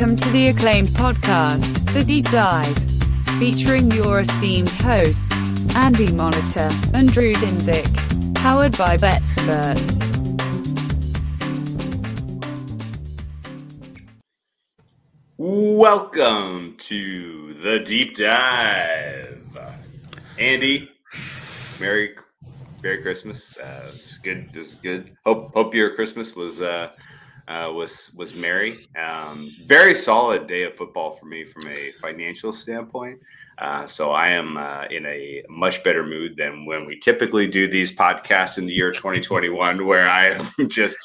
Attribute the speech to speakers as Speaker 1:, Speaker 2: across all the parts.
Speaker 1: Welcome to the acclaimed podcast, The Deep Dive, featuring your esteemed hosts, Andy Molitor and Drew Dinsick, powered by BetSperts.
Speaker 2: Welcome to the deep dive, Andy. Merry, Merry Christmas. Uh, it's good. It's good. Hope hope your Christmas was uh, uh, was was merry. Um, very solid day of football for me from a financial standpoint. Uh, so I am uh, in a much better mood than when we typically do these podcasts in the year 2021, where I am just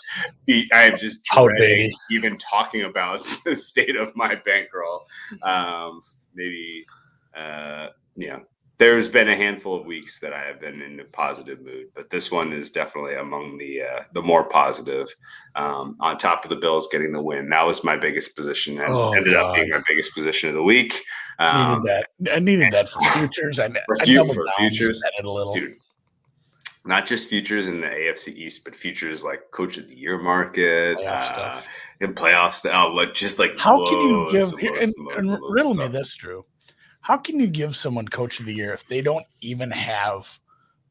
Speaker 2: I am just dreading even talking about the state of my bankroll. Um, maybe uh, yeah, there's been a handful of weeks that I have been in a positive mood, but this one is definitely among the uh, the more positive. Um, on top of the Bills getting the win, that was my biggest position, and oh, ended God. up being my biggest position of the week.
Speaker 3: Um, needed that. I needed that for futures. I,
Speaker 2: for,
Speaker 3: I
Speaker 2: for futures, a little. dude. Not just futures in the AFC East, but futures like Coach of the Year market, uh, in playoffs. Oh, like just like
Speaker 3: how can you give and, and, and riddle me this, Drew? How can you give someone coach of the year if they don't even have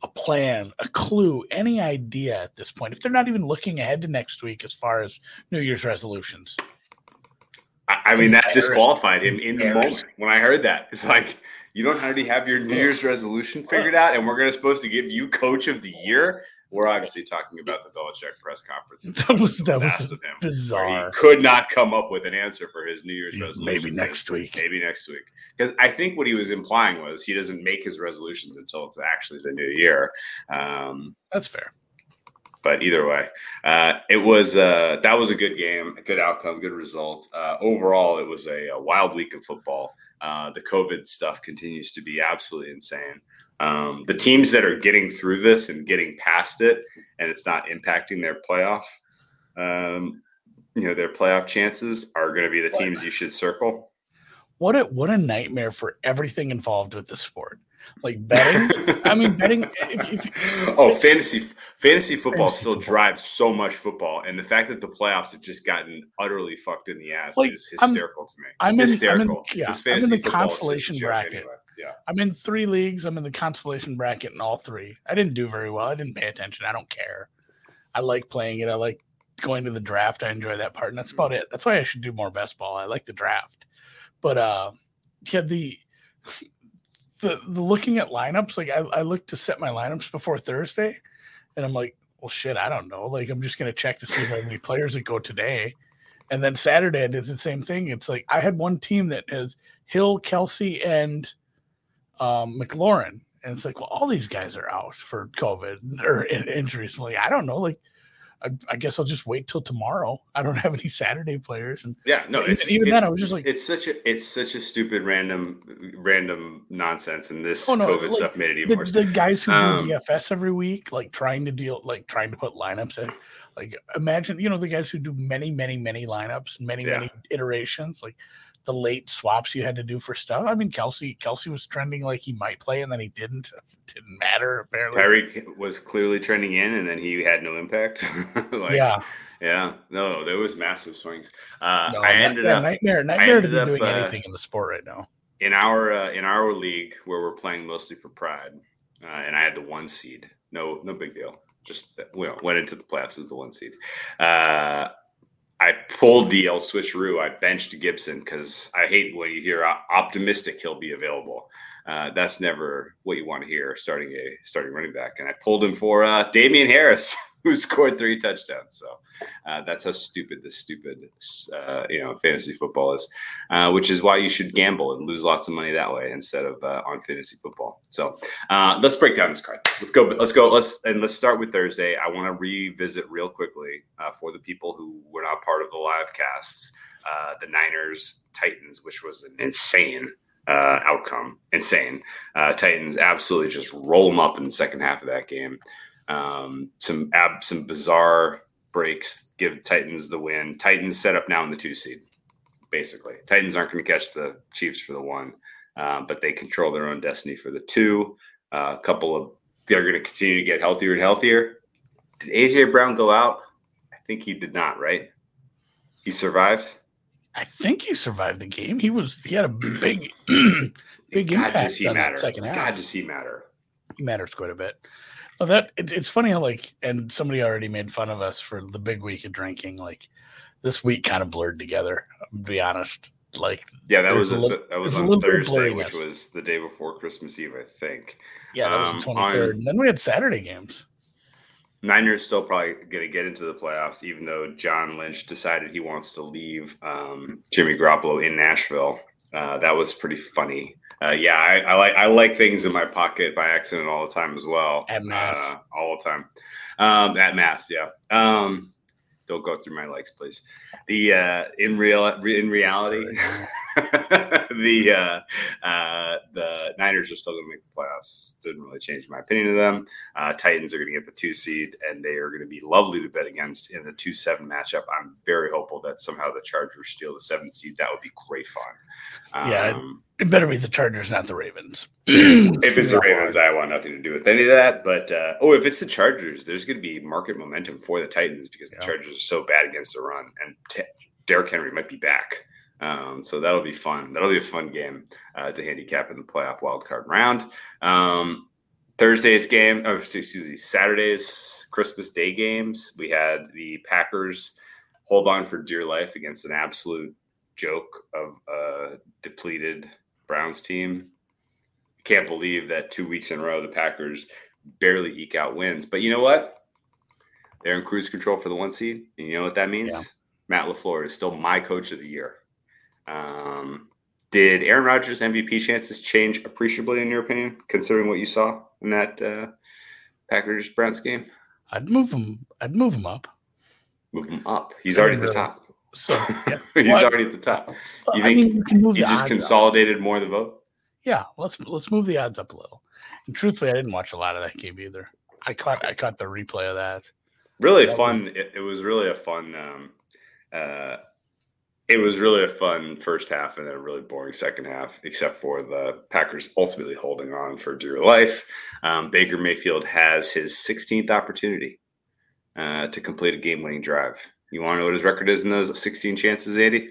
Speaker 3: a plan, a clue, any idea at this point? If they're not even looking ahead to next week as far as New Year's resolutions.
Speaker 2: I, mean, that disqualified him in the moment when I heard that. It's like you don't already have your New Year's resolution figured out, and we're gonna supposed to give you coach of the year. We're obviously talking about the Belichick press conference.
Speaker 3: That was that was him, bizarre.
Speaker 2: He could not come up with an answer for his New Year's resolution.
Speaker 3: Maybe next week.
Speaker 2: Maybe next week. Because I think what he was implying was he doesn't make his resolutions until it's actually the new year. Um,
Speaker 3: That's fair.
Speaker 2: But either way, uh, it was uh, that was a good game, a good outcome, good result. Uh, overall, it was a, a, wild week of football. Uh, the COVID stuff continues to be absolutely insane. Um, the teams that are getting through this and getting past it, and it's not impacting their playoff, um, you know, their playoff chances are going to be the teams you should circle.
Speaker 3: What a what a nightmare for everything involved with the sport. Like betting, I mean betting. If,
Speaker 2: if, oh, fantasy fantasy football fantasy still football. drives so much football, and the fact that the playoffs have just gotten utterly fucked in the ass like, is hysterical
Speaker 3: I'm,
Speaker 2: to me.
Speaker 3: I'm
Speaker 2: in,
Speaker 3: hysterical. I'm in, yeah, I'm in the consolation bracket. Anyway. Yeah. I'm in three leagues. I'm in the consolation bracket in all three. I didn't do very well. I didn't pay attention. I don't care. I like playing it. I like going to the draft. I enjoy that part. And that's about it. That's why I should do more best ball. I like the draft. But uh yeah, the the the looking at lineups, like I, I look to set my lineups before Thursday and I'm like, well shit, I don't know. Like I'm just gonna check to see how many players that go today. And then Saturday I did the same thing. It's like I had one team that has Hill, Kelce, and um, McLaurin, and it's like, well, all these guys are out for COVID or injuries. Like, I don't know. Like, I, I, guess I'll just wait till tomorrow. I don't have any Saturday players, and
Speaker 2: yeah, no, it's, even it's, then I was just like, it's such a it's such a stupid random random nonsense, and this oh, no, COVID like, stuff made it even
Speaker 3: the,
Speaker 2: worse.
Speaker 3: The guys who um, do DFS every week, like trying to deal, like trying to put lineups in. Like imagine, you know, the guys who do many, many, many lineups, many, yeah. many iterations. Like the late swaps you had to do for stuff. I mean, Kelce Kelce was trending like he might play, and then he didn't. It didn't matter apparently.
Speaker 2: Tyreek was clearly trending in, and then he had no impact.
Speaker 3: like, yeah,
Speaker 2: yeah, no, there was massive swings. Uh, no, I ended
Speaker 3: yeah,
Speaker 2: up
Speaker 3: nightmare. Nightmare to be up, doing uh, anything in the sport right now.
Speaker 2: In our uh, in our league where we're playing mostly for pride, uh, and I had the one seed. No, no big deal. Just you know, went into the playoffs as the one seed. I pulled the El switcheroo. I benched Gibson because I hate when you hear optimistic he'll be available. Uh, that's never what you want to hear starting a starting running back. And I pulled him for uh, Damien Harris. who scored three touchdowns. So uh, that's how stupid this stupid, uh, you know, fantasy football is, uh, which is why you should gamble and lose lots of money that way instead of uh, on fantasy football. So uh, let's break down this card. Let's go. Let's go. Let's and let's start with Thursday. I want to revisit real quickly uh, for the people who were not part of the live casts. the Niners Titans, which was an insane uh, outcome. Insane. Uh, Titans absolutely just roll them up in the second half of that game. Um, some ab, some bizarre breaks give Titans the win. Titans set up now in the two seed, basically. Titans aren't going to catch the Chiefs for the one, uh, but they control their own destiny for the two. Uh, a couple of they're going to continue to get healthier and healthier. Did AJ Brown go out? I think he did not. Right? He survived.
Speaker 3: I think he survived the game. He was he had a big big
Speaker 2: God,
Speaker 3: impact
Speaker 2: does he
Speaker 3: on
Speaker 2: matter?
Speaker 3: second half.
Speaker 2: God, does he matter?
Speaker 3: he matters quite a bit. Well, that it, it's funny how like, and somebody already made fun of us for the big week of drinking. Like, this week kind of blurred together. To be honest, like,
Speaker 2: Yeah, that was
Speaker 3: a little-
Speaker 2: that was on
Speaker 3: little bit of
Speaker 2: Thursday, which was the day before Christmas Eve, I think.
Speaker 3: yeah, that was
Speaker 2: Um,
Speaker 3: the twenty third, and then we had Saturday games.
Speaker 2: Niners still probably going to get into the playoffs, even though John Lynch decided he wants to leave um, Jimmy Garoppolo in Nashville. Uh, that was pretty funny. Uh, yeah, I, I like I like things in my pocket by accident all the time as well.
Speaker 3: At Mass.
Speaker 2: uh, all the time. Um, at mass, yeah. Um, don't go through my likes, please. The uh, in real in reality, the uh, uh, the Niners are still going to make the playoffs. Didn't really change my opinion of them. Uh, Titans are going to get the two seed, and they are going to be lovely to bet against in the two seven matchup. I'm very hopeful that somehow the Chargers steal the seven seed. That would be great fun.
Speaker 3: Yeah,
Speaker 2: Um,
Speaker 3: It better be the Chargers, not the Ravens.
Speaker 2: if it's the Ravens, I want nothing to do with any of that. But uh, oh, if it's the Chargers, there's going to be market momentum for the Titans because the
Speaker 3: Yeah.
Speaker 2: Chargers are so bad against the run, and t- Derrick Henry might be back. Um, so that'll be fun. That'll be a fun game uh, to handicap in the playoff wild card round. Um, Thursday's game, oh, excuse me, Saturday's Christmas Day games. We had the Packers hold on for dear life against an absolute joke of a depleted Browns team. Can't believe that two weeks in a row the Packers barely eke out wins. But you know what? They're in cruise control for the one seed. And you know what that means?
Speaker 3: Yeah.
Speaker 2: Matt LaFleur is still my coach of the year. Um, did Aaron Rodgers' MVP chances change appreciably in your opinion, considering what you saw in that uh, Packers Browns game?
Speaker 3: I'd move him. I'd move him up.
Speaker 2: Move him up. He's already at the top.
Speaker 3: So yeah,
Speaker 2: He's
Speaker 3: What?
Speaker 2: already at the top. You
Speaker 3: I mean, you can move
Speaker 2: He just
Speaker 3: odds up.
Speaker 2: consolidated more of the vote.
Speaker 3: Yeah, let's let's move the odds up a little. And truthfully, I didn't watch a lot of that game either. I caught I caught the replay of that.
Speaker 2: really
Speaker 3: That
Speaker 2: fun it, it was really a fun um uh it was really a fun first half and then a really boring second half except for the packers ultimately holding on for dear life um, baker mayfield has his 16th opportunity uh, to complete a game-winning drive you want to know what his record is in those 16 chances 80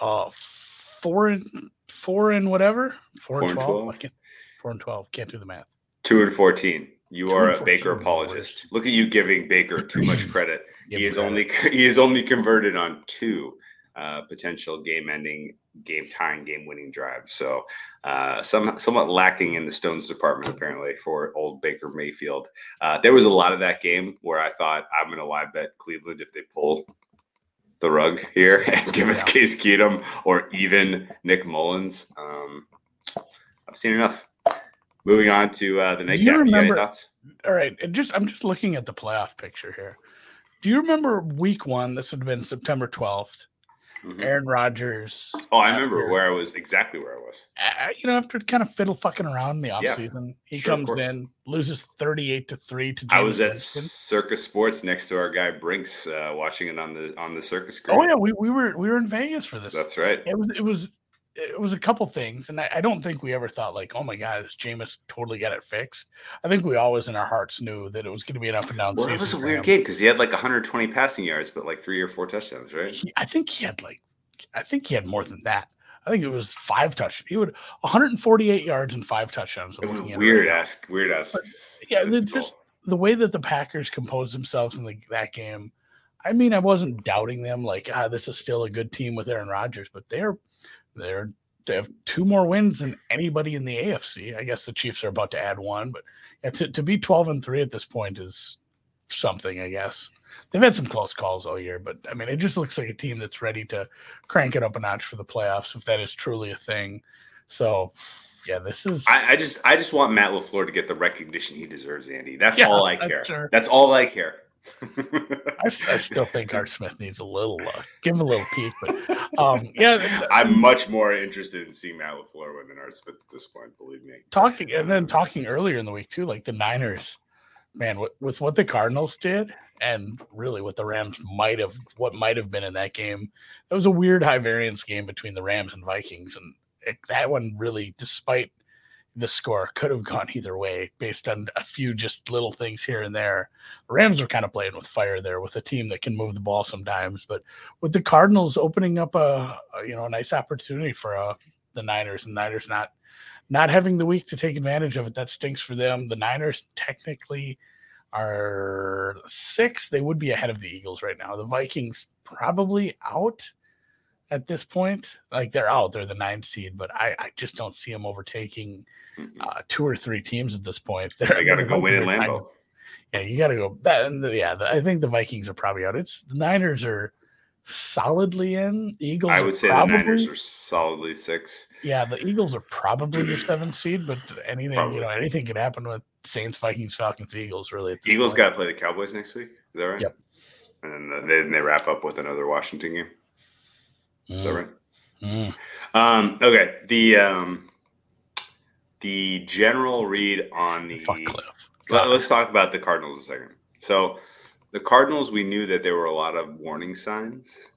Speaker 3: Uh, four and four and whatever. Four,
Speaker 2: Four
Speaker 3: and
Speaker 2: and
Speaker 3: 12.
Speaker 2: 12?
Speaker 3: I can't, four and twelve. Can't do the math.
Speaker 2: 2 and 14 you are a baker apologist look at you giving baker too much credit he is only he is only converted on two uh, potential game-ending, game-tying, game-winning drives. So, uh, some somewhat lacking in the Stones department apparently for old Baker Mayfield. Uh, there was a lot of that game where I thought I'm going to live bet Cleveland if they pull the rug here and give us
Speaker 3: Yeah.
Speaker 2: Case Keenum or even Nick Mullens. Um, I've seen enough. Moving on to uh, the nightcap. You,
Speaker 3: remember-
Speaker 2: thoughts?
Speaker 3: All right, and just I'm just looking at the playoff picture here. Do you remember week one? This would have been September 12th.
Speaker 2: Mhm.
Speaker 3: Aaron Rodgers.
Speaker 2: Oh, I remember
Speaker 3: after-
Speaker 2: where I was exactly where I was.
Speaker 3: uh, you know, after kind of fiddle fucking around in the
Speaker 2: Yeah,
Speaker 3: offseason, he
Speaker 2: sure,
Speaker 3: comes in, loses 38 to 3 to
Speaker 2: I was at
Speaker 3: Winston.
Speaker 2: Circa Sports next to our guy Brinks, uh, watching it on the on the Circa screen.
Speaker 3: Oh yeah, we, we were we were in Vegas for this.
Speaker 2: that's right.
Speaker 3: it was it was it was a couple things, and I, I don't think we ever thought like, oh my god, is Jameis totally got it fixed? I think we always in our hearts knew that it was going to be an up and down.
Speaker 2: Well,
Speaker 3: it
Speaker 2: was a weird
Speaker 3: him.
Speaker 2: game because he had like 120 passing yards, but like three or four touchdowns, right?
Speaker 3: He, I think he had like, I think he had more than that. I think it was five touchdowns. He would 148 yards and five touchdowns.
Speaker 2: It was weird ass, weird ass.
Speaker 3: But, yeah, just- the way that the Packers composed themselves in the, that game. I mean, I wasn't doubting them. Like, ah, this is still a good team with Aaron Rodgers, but they're they're they have two more wins than anybody in the AFC. I guess the Chiefs are about to add one, but yeah, to, to be 12 and 3 at this point is something, I guess. They've had some close calls all year, but I mean, it just looks like a team that's ready to crank it up a notch for the playoffs if that is truly a thing. So, yeah, this is.
Speaker 2: I, I just, I just want Matt Lafleur to get the recognition he deserves, Andy. That's
Speaker 3: Yeah,
Speaker 2: all I care.
Speaker 3: sure.
Speaker 2: That's all I care.
Speaker 3: I, I still think Art Smith needs a little look. Give him a little peek, but um, yeah,
Speaker 2: I'm much more interested in seeing Matt Lafleur win than Art Smith at this point. Believe me.
Speaker 3: talking and then talking earlier in the week too, like the Niners, man, with, with what the Cardinals did, and really what the Rams might have, what might have been in that game, it was a weird high variance game between the Rams and Vikings, and it, that one really, despite the score could have gone either way based on a few just little things here and there. Rams were kind of playing with fire there with a team that can move the ball sometimes, but with the Cardinals opening up a, a you know a nice opportunity for uh, the Niners and Niners not not having the week to take advantage of it that stinks for them. The Niners technically are six. They would be ahead of the Eagles right now. The Vikings probably out at this point. Like they're out, they're the nine seed, but I, I just don't see them overtaking uh, two or three teams at this point.
Speaker 2: They're, they got to go win in Lambeau.
Speaker 3: Yeah, you got to go. That yeah, the, I think the Vikings are probably out. It's the Niners are solidly in. The Eagles.
Speaker 2: I would say probably, the Niners are solidly six.
Speaker 3: Yeah, the Eagles are probably the seventh seed, but anything probably. you know, anything could happen with Saints, Vikings, Falcons, Eagles. Really,
Speaker 2: Eagles got to play the Cowboys next week. Is that right?
Speaker 3: Yep.
Speaker 2: And then they, they wrap up with another Washington game. Is that
Speaker 3: Mm.
Speaker 2: right?
Speaker 3: Mm.
Speaker 2: Um, okay. The um, the general read on the. Let, us talk about the Cardinals a second. So, the Cardinals, we knew that there were a lot of warning signs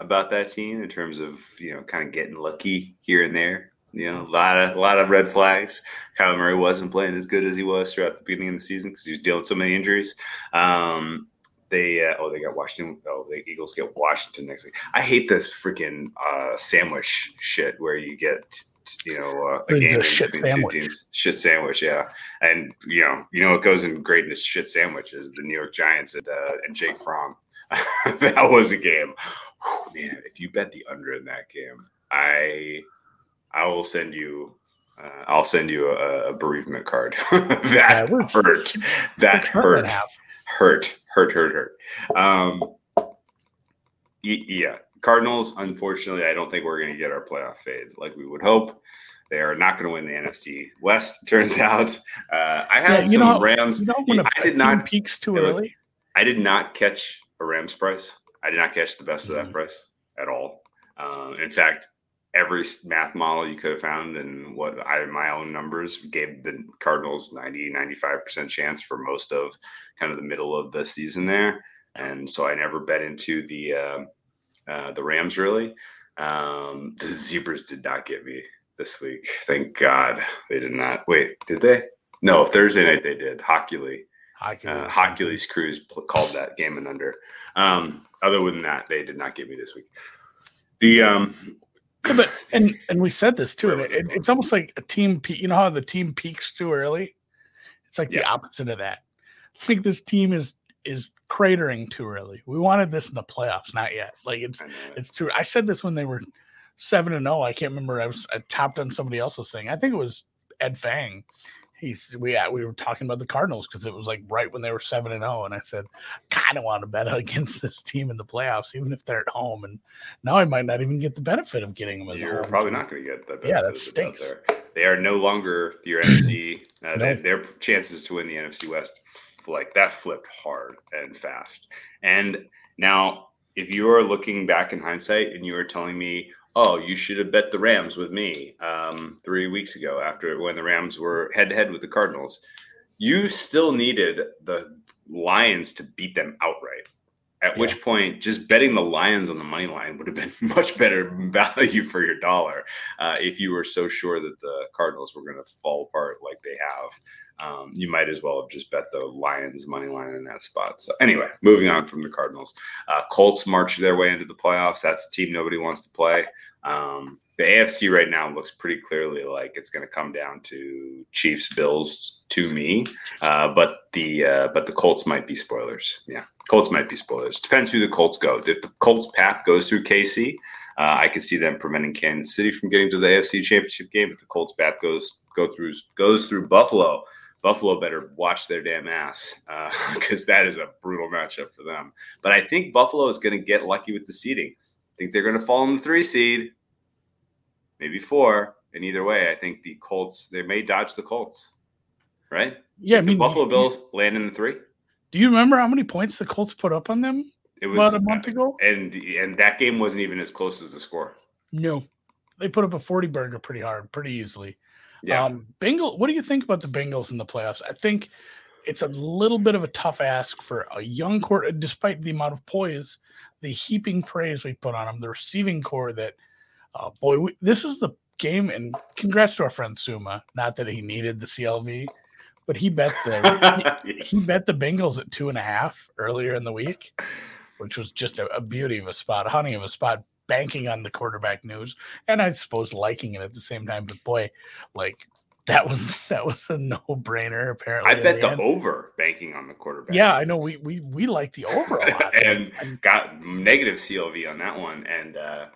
Speaker 2: about that team in terms of you know kind of getting lucky here and there. You know, a lot of a lot of red flags. Kyler Murray wasn't playing as good as he was throughout the beginning of the season because he was dealing with so many injuries. Um, they uh, oh they got Washington. Oh, the Eagles get Washington next week. I hate this freaking uh, sandwich shit where you get you know uh, a game
Speaker 3: a shit
Speaker 2: between
Speaker 3: sandwich.
Speaker 2: two teams. Shit sandwich, yeah. And you know you know what goes in great in this shit sandwich is the New York Giants and uh, and Jake Fromm. that was a game. Whew, man, if you bet the under in that game, I I will send you. Uh, I'll send you a, a bereavement card. that
Speaker 3: Yeah,
Speaker 2: hurt. That hurt
Speaker 3: a half.
Speaker 2: Hurt, hurt, hurt, hurt. Um, yeah, Cardinals. Unfortunately, I don't think we're going to get our playoff fade like we would hope. They are not going to win the NFC West. Turns out, uh, I had
Speaker 3: Yeah,
Speaker 2: some
Speaker 3: know-
Speaker 2: Rams.
Speaker 3: You know when a
Speaker 2: I did not.
Speaker 3: peaks too early.
Speaker 2: I did not catch a Rams price. I did not catch the best of
Speaker 3: Mhm.
Speaker 2: that price at all. Um, in fact, every math model you could have found and what I my own numbers gave the Cardinals 90 95% chance for most of kind of the middle of the season there. And so I never bet into the uh, uh, the Rams really. Um, the Zebras did not get me this week. Thank God they did not. Wait, did they? No, Thursday night they did. Hockey
Speaker 3: Hockey
Speaker 2: uh,
Speaker 3: was-
Speaker 2: Hercules Cruise pl- called that game an under. Um, other than that, they did not get me this week. The um,
Speaker 3: Yeah, but and and we said this too.
Speaker 2: Where
Speaker 3: and
Speaker 2: was
Speaker 3: It,
Speaker 2: it
Speaker 3: it-
Speaker 2: from?
Speaker 3: it's almost like a team. Pe- you know how the team peaks too early. It's like the opposite of that. I think this team is is cratering too early. We wanted this in the playoffs, not yet. Like it's
Speaker 2: I know it.
Speaker 3: it's true. I said this when they were seven and zero. I can't remember. I was I topped on somebody else's thing. I think it was Ed Feng. He's we uh, we were talking about the Cardinals because it was like right when they were seven and zero, and I said kind of want to bet against this team in the playoffs, even if they're at home. And now I might not even get the benefit of getting them as a
Speaker 2: You're probably not going to get that.
Speaker 3: Yeah, that
Speaker 2: benefit of the doubt
Speaker 3: stinks.
Speaker 2: There. They are no longer your NFC. Uh, they- their chances to win the NFC West, like that, flipped hard and fast. And now, if you are looking back in hindsight and you are telling me, "Oh, you should have bet the Rams with me um, three weeks ago," after when the Rams were head to head with the Cardinals, you still needed the Lions to beat them outright. At which point, just betting the Lions on the money line would have been much better value for your dollar uh, if you were so sure that the Cardinals were going to fall apart like they have. Um, you might as well have just bet the Lions money line in that spot. So anyway, moving on from the Cardinals, uh, Colts march their way into the playoffs. That's the team nobody wants to play. Um, the AFC right now looks pretty clearly like it's going to come down to Chiefs Bills to me, uh, but the uh, but the Colts might be spoilers. Yeah, Colts might be spoilers. Depends who the Colts go. If the Colts path goes through KC, uh, I could see them preventing Kansas City from getting to the AFC Championship game. If the Colts path goes go through goes through Buffalo, Buffalo better watch their damn ass because that is a brutal matchup for them. But I think Buffalo is going to get lucky with the seeding. I think they're going to fall in the three seed, maybe four. And either way, I think the Colts they may dodge the Colts, right?
Speaker 3: Yeah, I
Speaker 2: the
Speaker 3: mean,
Speaker 2: Buffalo
Speaker 3: you-
Speaker 2: Bills land in the three.
Speaker 3: Do you remember how many points the Colts put up on them
Speaker 2: It was
Speaker 3: about a month ago?
Speaker 2: and and that game wasn't even as close as the score.
Speaker 3: No, they put up a forty burger pretty hard, pretty easily.
Speaker 2: Yeah,
Speaker 3: Um, Bengal. What do you think about the Bengals in the playoffs? I think it's a little bit of a tough ask for a young core, despite the amount of poise, the heaping praise we put on them, the receiving core. That, uh, boy, we, this is the game, and congrats to our friend Suma. Not that he needed the CLV, but he bet the he, yes. he, bet the Bengals at two and a half earlier in the week, which was just a, a beauty of a spot, a honey of a spot, banking on the quarterback news, and I suppose liking it at the same time. But boy, like that was that was a no brainer. Apparently,
Speaker 2: I bet the, the over banking on the quarterback.
Speaker 3: Yeah, I know. We we we like the over a lot,
Speaker 2: and, and got negative CLV on that one, and uh,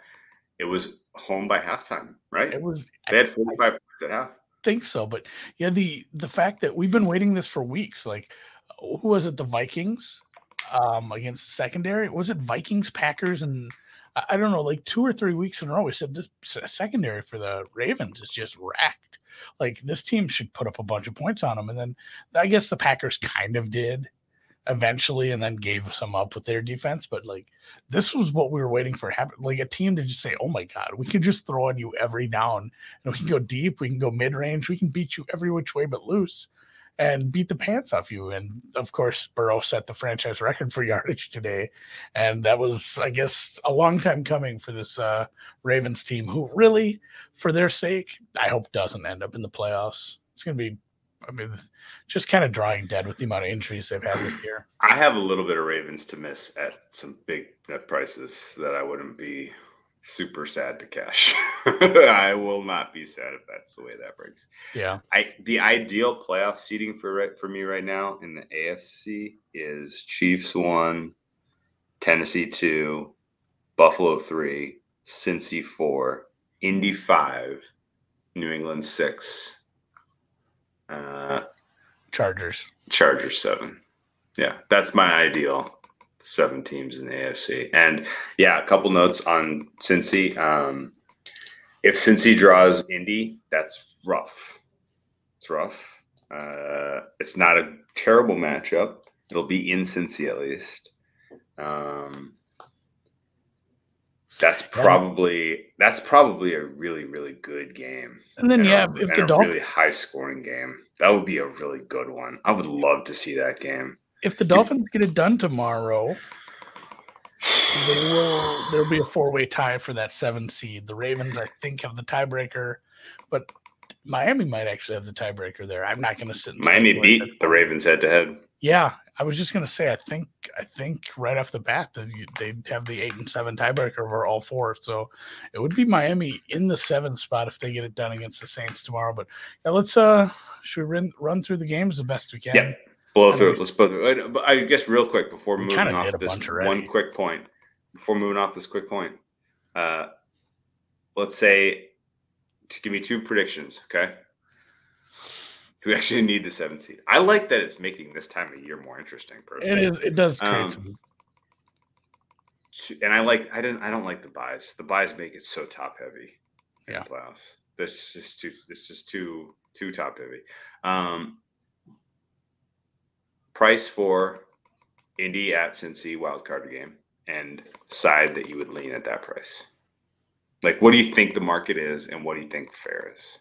Speaker 2: it was home by halftime. Right?
Speaker 3: It was.
Speaker 2: They had forty five points at half.
Speaker 3: Think so, but yeah, the the fact that we've been waiting this for weeks, like who was it? The Vikings um against the secondary. Was it Vikings, Packers, and I don't know, like two or three weeks in a row, we said this secondary for the Ravens is just wrecked. Like this team should put up a bunch of points on them. And then I guess the Packers kind of did eventually and then gave some up with their defense. But like this was what we were waiting for happen. Like a team to just say, Oh my God, we can just throw on you every down and we can go deep, we can go mid range, we can beat you every which way but loose and beat the pants off you. And of course, Burrow set the franchise record for yardage today. And that was, I guess, a long time coming for this uh, Ravens team, who really, for their sake, I hope doesn't end up in the playoffs. It's going to be, I mean, just kind of drawing dead with the amount of injuries they've had this year.
Speaker 2: I have a little bit of Ravens to miss at some big net prices that I wouldn't be super sad to cash. I will not be sad if that's the way that breaks.
Speaker 3: Yeah.
Speaker 2: I the ideal playoff seating for right for me right now in the AFC is Chiefs one, Tennessee two, Buffalo three, Cincy four, Indy five, New England six, uh,
Speaker 3: Chargers.
Speaker 2: Chargers seven. Yeah, that's my ideal seven teams in the AFC. And yeah, a couple notes on Cincy. Um, if Cincy draws Indy, that's rough. It's rough. Uh, it's not a terrible matchup. It'll be in Cincy at least. Um, that's probably that's probably a really really good game.
Speaker 3: And then and yeah,
Speaker 2: a, if the Dolphins really high scoring game, that would be a really good one. I would love to see that game
Speaker 3: if the Dolphins get it done tomorrow, they will. There'll be a four-way tie for that seven seed. The Ravens, I think, have the tiebreaker, but Miami might actually have the tiebreaker there. I'm not going to sit.
Speaker 2: Miami beat the Ravens head-to-head.
Speaker 3: Yeah, I was just going to say. I think. I think right off the bat that they have the eight and seven tiebreaker over all four. So it would be Miami in the seven spot if they get it done against the Saints tomorrow. But yeah, let's uh, should we run run through the games the best we can.
Speaker 2: Yeah blow through it. Let's blow through. But I guess real quick before moving off this one quick point, before moving off this quick point, uh, let's say to give me two predictions, okay? Who actually need the seventh seed? I like that it's making this time of year more interesting.
Speaker 3: Personally, it is. It does create um.
Speaker 2: And I like. I didn't. I don't like the buys. The buys make it so top heavy.
Speaker 3: Yeah.
Speaker 2: Playoffs. This is too. This is too too top heavy. Um, price for Indy at Cincy wildcard game and side that you would lean at that price? Like, what do you think the market is, and what do you think fair is?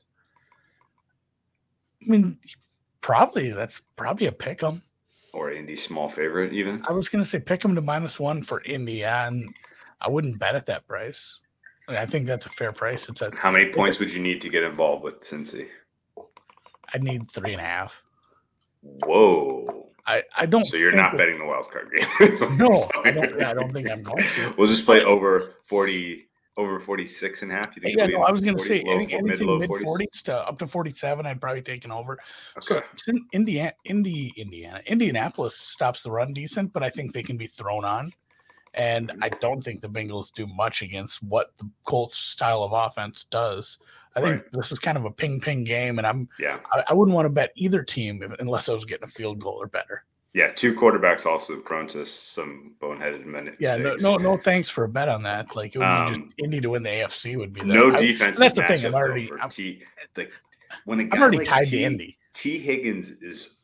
Speaker 3: I mean, probably that's probably a pick 'em
Speaker 2: or Indy small favorite. Even
Speaker 3: I was going to say pick pick 'em to minus one for Indy, and I wouldn't bet at that price. I, mean, I think that's a fair price. It's a,
Speaker 2: how many points would you need to get involved with Cincy?
Speaker 3: I'd need three and a half.
Speaker 2: Whoa.
Speaker 3: I, I don't.
Speaker 2: So you're not betting the wild card game.
Speaker 3: no, I don't. I don't think I'm going to.
Speaker 2: We'll just play over forty, over 46 and a half.
Speaker 3: You think yeah, no, I was going to say low, anything mid, mid 40s to up to 47. I'd probably taken over. Okay. So Indiana, Indy, Indiana, Indianapolis stops the run decent, but I think they can be thrown on. And mm-hmm. I don't think the Bengals do much against what the Colts style of offense does. I think right. this is kind of a ping ping game, and I'm
Speaker 2: yeah.
Speaker 3: I, I, wouldn't want to bet either team unless I was getting a field goal or better.
Speaker 2: Yeah, two quarterbacks also prone to some boneheaded minutes.
Speaker 3: Yeah, no, no, no, thanks for a bet on that. Like it would um, be just Indy to win the AFC would be the,
Speaker 2: no defense.
Speaker 3: That's the thing. I'm already I'm,
Speaker 2: T, the, when a
Speaker 3: guy I'm already like tied T, to Indy.
Speaker 2: Tee Higgins is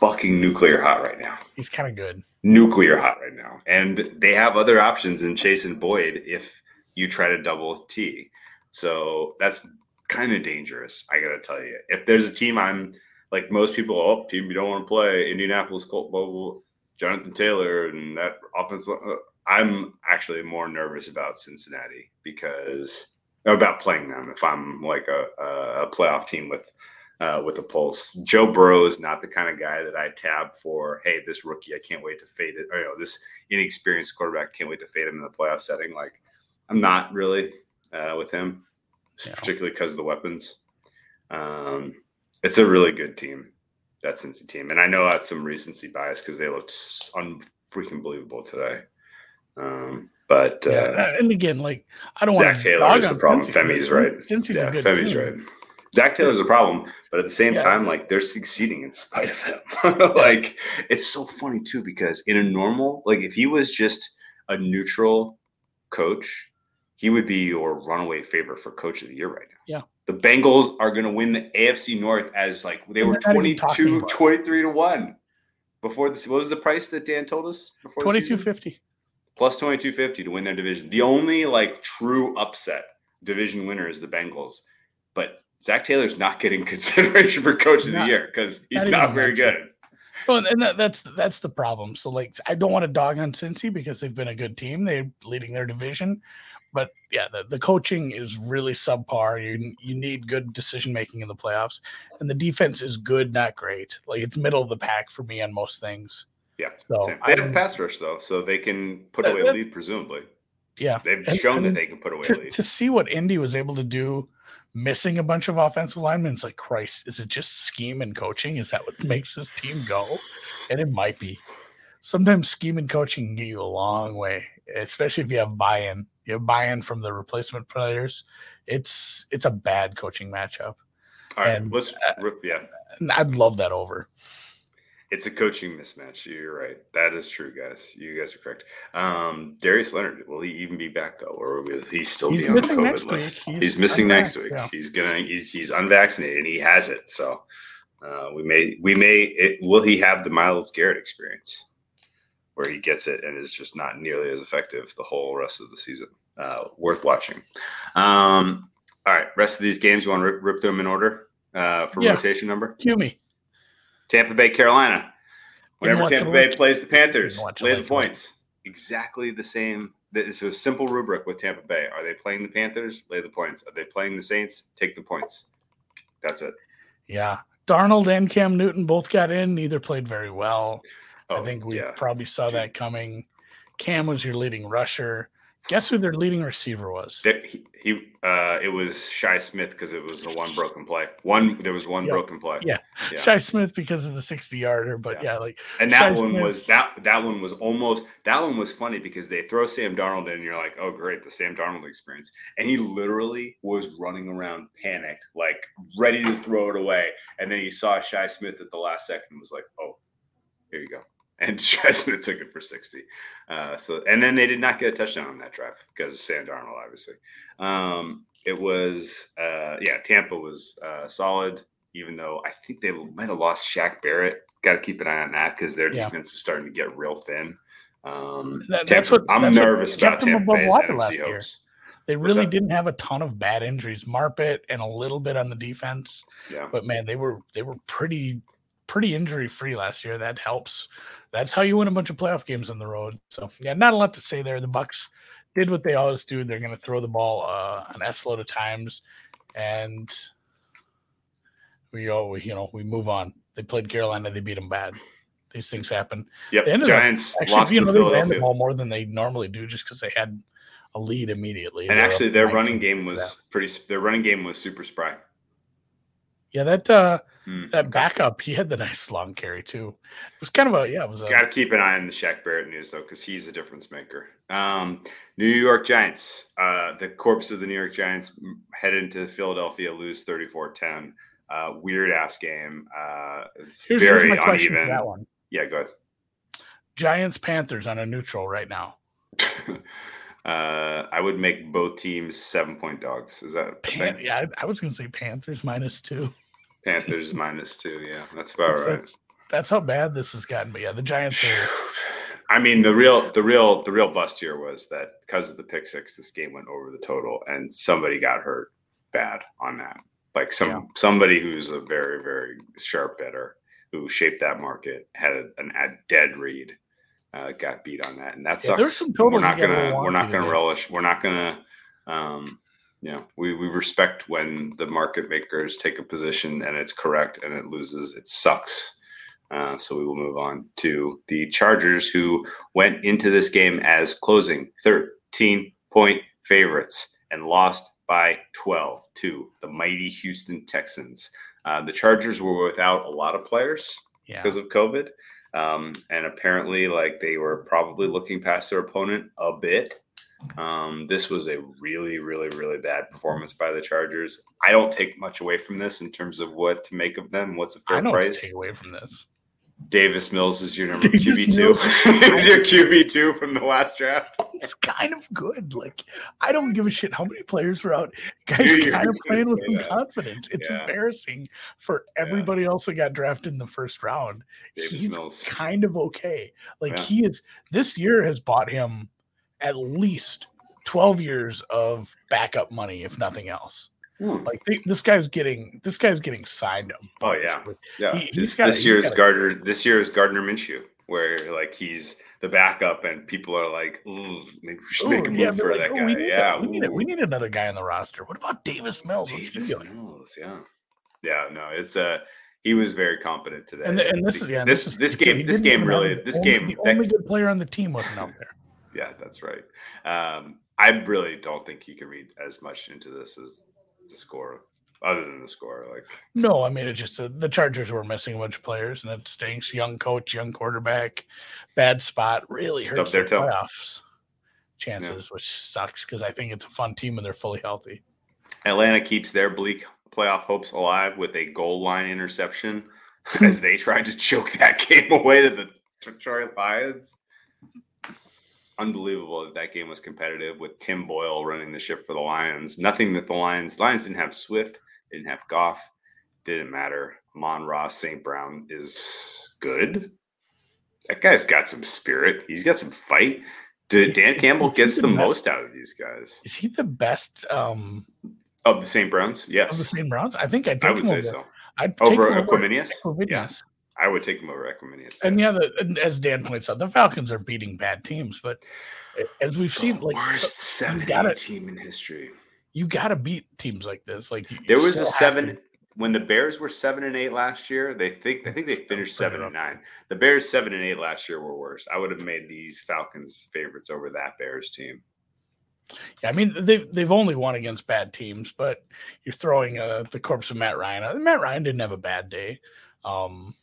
Speaker 2: fucking nuclear hot right now.
Speaker 3: He's kind of good.
Speaker 2: Nuclear hot right now, and they have other options in Chase and Boyd if you try to double T. So that's kind of dangerous. I got to tell you, if there's a team I'm like most people, oh, team you don't want to play Indianapolis Colt Bogle, Jonathan Taylor, and that offense. Uh, I'm actually more nervous about Cincinnati because about playing them if I'm like a, a playoff team with uh, with a pulse. Joe Burrow is not the kind of guy that I tab for. Hey, this rookie, I can't wait to fade it. Or, you know, this inexperienced quarterback, can't wait to fade him in the playoff setting. Like, I'm not really uh, with him, yeah. particularly because of the weapons. Um, it's a really good team, that Cincy team, and I know that's some recency bias because they looked unfreaking believable today. Um, but uh,
Speaker 3: and again, like I don't want
Speaker 2: Zac Taylor is the problem. Femi's right. Cincy's yeah, Femi's right. Zac Taylor's a problem, but at the same yeah. time, like they're succeeding in spite of him. like it's so funny too because in a normal, like if he was just a neutral coach, he would be your runaway favorite for coach of the year right now.
Speaker 3: Yeah.
Speaker 2: The Bengals are going to win the AFC North as like they were 22, 23 to 1 before this. What was the price that Dan told us before?
Speaker 3: 2250
Speaker 2: plus 2250 to win their division. The only like true upset division winner is the Bengals. But Zac Taylor's not getting consideration for coach of the year because he's not, not very good.
Speaker 3: Well, and that, that's that's the problem. So, like, I don't want to dog on Cincy because they've been a good team. They're leading their division, but yeah, the, the coaching is really subpar. You you need good decision making in the playoffs, and the defense is good, not great. Like it's middle of the pack for me on most things.
Speaker 2: Yeah, so same. they have a pass rush though, so they can put away a lead presumably.
Speaker 3: Yeah,
Speaker 2: they've and, shown and that they can put away
Speaker 3: to,
Speaker 2: a lead.
Speaker 3: To see what Indy was able to do, missing a bunch of offensive linemen, it's like Christ. Is it just scheme and coaching? Is that what makes this team go? And it might be. Sometimes scheme and coaching can get you a long way, especially if you have buy-in you know, buy-in from the replacement players. It's it's a bad coaching matchup.
Speaker 2: All right, and, let's uh, yeah.
Speaker 3: I'd love that over.
Speaker 2: It's a coaching mismatch. You're right. That is true, guys. You guys are correct. Um, Darius Leonard, will he even be back though, or will he still he's be on the COVID list? He's, he's, missing next week. Yeah. He's gonna. He's he's unvaccinated and he has it. So uh, we may we may. It, will he have the Myles Garrett experience? Where he gets it and is just not nearly as effective the whole rest of the season. Uh, worth watching. Um, all right, rest of these games, you want to rip, rip them in order uh, for yeah. rotation number?
Speaker 3: Cue me.
Speaker 2: Tampa Bay, Carolina. Whenever Tampa Bay plays the Panthers, lay the points. Exactly the same. It's a simple rubric with Tampa Bay. Are they playing the Panthers? Lay the points. Are they playing the Saints? Take the points. That's it.
Speaker 3: Yeah. Darnold and Cam Newton both got in. Neither played very well. Oh, I think we yeah. probably saw Dude. that coming. Cam was your leading rusher. Guess who their leading receiver was?
Speaker 2: He, he uh, it was Shi Smith because it was the one broken play. One there was one broken play.
Speaker 3: Yeah. yeah. Smith because of the sixty yarder, but yeah, yeah like
Speaker 2: and that Shi one Smith. was that that one was almost that one was funny because they throw Sam Darnold in and you're like, oh great, the Sam Darnold experience, and he literally was running around panicked, like ready to throw it away, and then he saw Shi Smith at the last second and was like, oh, here you go and Chestnut took it for 60. Uh, so, and then they did not get a touchdown on that drive because of Sam Darnold, obviously. Um, it was, uh, yeah, Tampa was uh, solid, even though I think they might have lost Shaq Barrett. Got to keep an eye on that because their yeah. defense is starting to get real thin. Um, that, Tampa, that's what I'm that's nervous what about Tampa Bay's NFC hopes.
Speaker 3: They really didn't have a ton of bad injuries. Marpet and a little bit on the defense.
Speaker 2: Yeah.
Speaker 3: But man, they were they were pretty pretty injury free last year. That helps. That's how you win a bunch of playoff games on the road. So yeah, not a lot to say there. The Bucks did what they always do. They're going to throw the ball uh, an s load of times, and we all you know we move on. They played Carolina. They beat them bad. These things happen.
Speaker 2: Yep. Giants up, actually, lost you know,
Speaker 3: they ran the ball more than they normally do, just because they had a lead immediately.
Speaker 2: And actually, their running game was pretty. Their running game was super spry.
Speaker 3: Yeah, that uh, mm, that backup, he had the nice long carry too. It was kind of a yeah. It was.
Speaker 2: Got to keep an eye on the Shaq Barrett news though, because he's a difference maker. Um, New York Giants, uh, the corpse of the New York Giants head into Philadelphia, lose 34-10. Uh, weird ass game. Uh, here's, very here's uneven. that one. Yeah, go ahead.
Speaker 3: Giants Panthers on a neutral right now.
Speaker 2: Uh, I would make both teams seven point dogs. Is that
Speaker 3: Pan- yeah? I, I was to say Panthers minus two.
Speaker 2: Panthers minus two. Yeah, that's about that's,
Speaker 3: right. That's, that's, how bad this has gotten. But yeah, the Giants are.
Speaker 2: I mean, the real, the real, the real bust here was that because of the pick six, this game went over the total, and somebody got hurt bad on that. Like some yeah. somebody who's a very, very sharp better who shaped that market had a, an, a dead read uh, got beat on that, and that sucks. Yeah, there's some we're not gonna we're not gonna relish. We're not gonna um, Yeah, we, we respect when the market makers take a position and it's correct and it loses. It sucks. Uh, so we will move on to the Chargers, who went into this game as closing 13 point favorites and lost by 12 to the mighty Houston Texans. Uh, the Chargers were without a lot of players yeah. because of COVID. Um, and apparently, like they were probably looking past their opponent a bit. Um, this was a really, really, really bad performance by the Chargers. I don't take much away from this in terms of what to make of them. What's a fair I know price?
Speaker 3: take away from this.
Speaker 2: Davis Mills is your number QB two. is your QB two from the last draft.
Speaker 3: He's kind of good. Like I don't give a shit how many players are out. Guys You're kind of playing with some that. confidence. It's yeah. embarrassing for everybody yeah. else that got drafted in the first round. Davis He's Mills. kind of okay. Like yeah. he is. This year has bought him at least twelve years of backup money, if nothing else. Hmm. Like this guy's getting this guy's getting signed up.
Speaker 2: Oh yeah, yeah. He, this, gotta, this year's Gardner. This year is Gardner Minshew, where like he's the backup, and people are like, maybe we should Ooh, make a move yeah, for like, that guy. yeah,
Speaker 3: we need, we need another guy on the roster. What about Davis Mills?
Speaker 2: Davis Mills, yeah, yeah. No, it's a. Uh, he was very competent today.
Speaker 3: And, and this is yeah,
Speaker 2: this this, this game this game really this
Speaker 3: only,
Speaker 2: game
Speaker 3: the only good player on the team wasn't out there.
Speaker 2: yeah, that's right. Um, I really don't think you can read as much into this as the score other than the score. Like
Speaker 3: no, I mean it's just uh, the Chargers were missing a bunch of players, and it stinks. Young coach, young quarterback, bad spot really hurts their playoffs chances, yeah. which sucks because I think it's a fun team and they're fully healthy.
Speaker 2: Atlanta keeps their bleak playoff hopes alive with a goal line interception as they tried to choke that game away to the Detroit Lions unbelievable that that game was competitive with Tim Boyle running the ship for the Lions. Nothing that the Lions Lions didn't have Swift, didn't have Goff, didn't matter. Amon-Ra St. Brown is good. That guy's got some spirit. He's got some fight. Dan is, Campbell gets the, the most out of these guys.
Speaker 3: Is he the best um,
Speaker 2: of the St. Browns? Yes.
Speaker 3: Of the St. Browns? I think I'd
Speaker 2: I would say
Speaker 3: over,
Speaker 2: so.
Speaker 3: I'd
Speaker 2: over Equanimeous. Yeah. I would take him over Equanimeous.
Speaker 3: And yeah, the, as Dan points out, the Falcons are beating bad teams, but as we've
Speaker 2: the
Speaker 3: seen, like
Speaker 2: worst seven gotta, team in history.
Speaker 3: You got to beat teams like this. Like
Speaker 2: there was a seven when the Bears were seven and eight last year. They think I think they finished seven and nine. The Bears seven and eight last year were worse. I would have made these Falcons favorites over that Bears team.
Speaker 3: Yeah, I mean they've they've only won against bad teams, but you're throwing uh, the corpse of Matt Ryan. Matt Ryan didn't have a bad day. Um,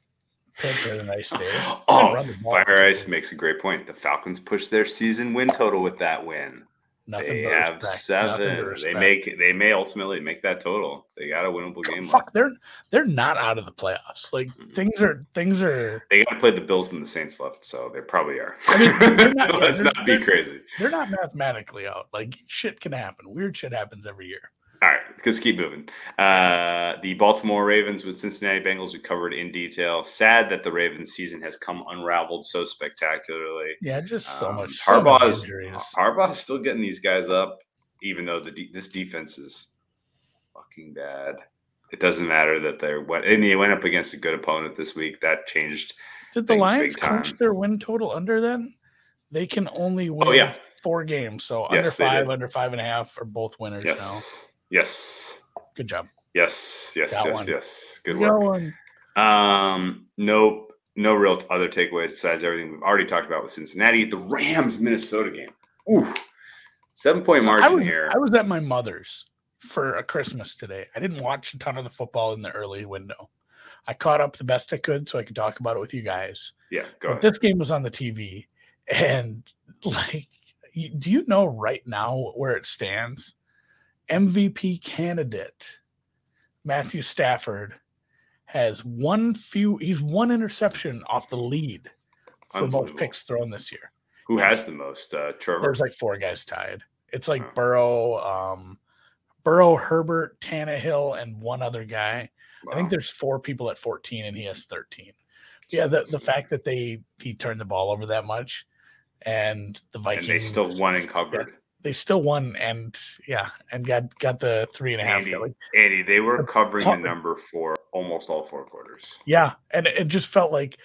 Speaker 3: a nice day.
Speaker 2: oh, Fire Ice makes a great point. The Falcons push their season win total with that win. Nothing they have respect. seven. They make they may ultimately make that total. They got a winnable game.
Speaker 3: Fuck, they're they're not out of the playoffs. Like mm-hmm. things are things are.
Speaker 2: They got to play the Bills and the Saints left, so they probably are. I mean, not, let's not be crazy.
Speaker 3: They're not mathematically out. Like shit can happen. Weird shit happens every year.
Speaker 2: Let's keep moving. Uh, the Baltimore Ravens with Cincinnati Bengals we covered in detail. Sad that the Ravens season has come unraveled so spectacularly.
Speaker 3: Yeah, just so um, much.
Speaker 2: Harbaugh's so Harbaugh's still getting these guys up, even though the de- this defense is fucking bad. It doesn't matter that they're what and they went up against a good opponent this week. That changed.
Speaker 3: Did the Lions crunch their win total under then? They can only win oh, yeah. four games, so yes, under five, under five and a half are both winners yes. now.
Speaker 2: Yes.
Speaker 3: Good job.
Speaker 2: Yes, yes, Got yes, one. yes. Good work. Um, no, no real other takeaways besides everything we've already talked about with Cincinnati. The Rams Minnesota game. Ooh, seven point so margin
Speaker 3: I was,
Speaker 2: here.
Speaker 3: I was at my mother's for a Christmas today. I didn't watch a ton of the football in the early window. I caught up the best I could so I could talk about it with you guys.
Speaker 2: Yeah,
Speaker 3: go but ahead. This game was on the TV, and like, do you know right now where it stands? MVP candidate Matthew Stafford has one few he's one interception off the lead for most picks thrown this year.
Speaker 2: Who has the most? Uh, Trevor.
Speaker 3: There's like four guys tied. It's like oh. Burrow, um, Burrow, Herbert, Tannehill, and one other guy. Wow. I think there's four people at 14, and he has 13. Yeah, the, the fact that they he turned the ball over that much, and the Vikings
Speaker 2: and they still won and covered
Speaker 3: they still won and yeah, and got got the three and a half.
Speaker 2: Andy, like, Andy they were covering the number for almost all four quarters.
Speaker 3: Yeah, and it just felt like,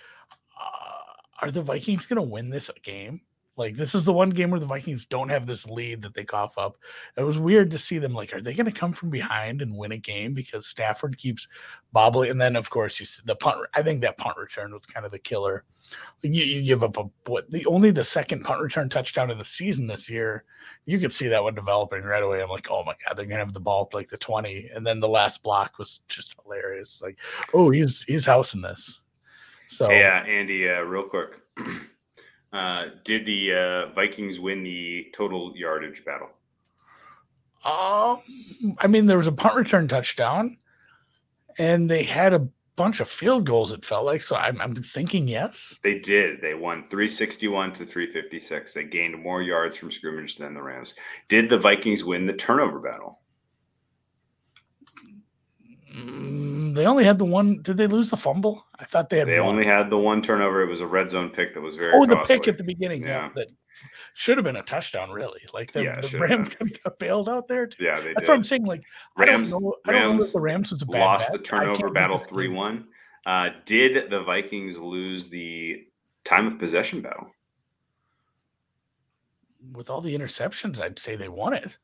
Speaker 3: uh, are the Vikings going to win this game? Like this is the one game where the Vikings don't have this lead that they cough up. It was weird to see them like, are they going to come from behind and win a game because Stafford keeps bobbling? And then of course you see the punt. I think that punt return was kind of the killer. You, you give up a what the only the second punt return touchdown of the season this year. You could see that one developing right away. I'm like, oh my god, they're gonna have the ball like the 20, and then the last block was just hilarious. Like, oh, he's he's housing this. So
Speaker 2: yeah, Andy, uh, real quick. Uh, did the uh, Vikings win the total yardage battle?
Speaker 3: Um, I mean, there was a punt return touchdown, and they had a bunch of field goals. It felt like so. I'm, I'm thinking yes.
Speaker 2: They did. They won 361 to 356. They gained more yards from scrimmage than the Rams. Did the Vikings win the turnover battle?
Speaker 3: Mm, they only had the one. Did they lose the fumble? I thought they had.
Speaker 2: They one. only had the one turnover. It was a red zone pick that was very.
Speaker 3: Oh, the pick at the beginning. Yeah, that should have been a touchdown. Really, like the, yeah, the Rams got bailed out there. Too.
Speaker 2: Yeah, they
Speaker 3: That's
Speaker 2: did.
Speaker 3: what I'm saying. Like Rams. I don't know. I don't know if the Rams was a bad
Speaker 2: lost the turnover battle three one. Uh, did the Vikings lose the time of possession battle?
Speaker 3: With all the interceptions, I'd say they won it.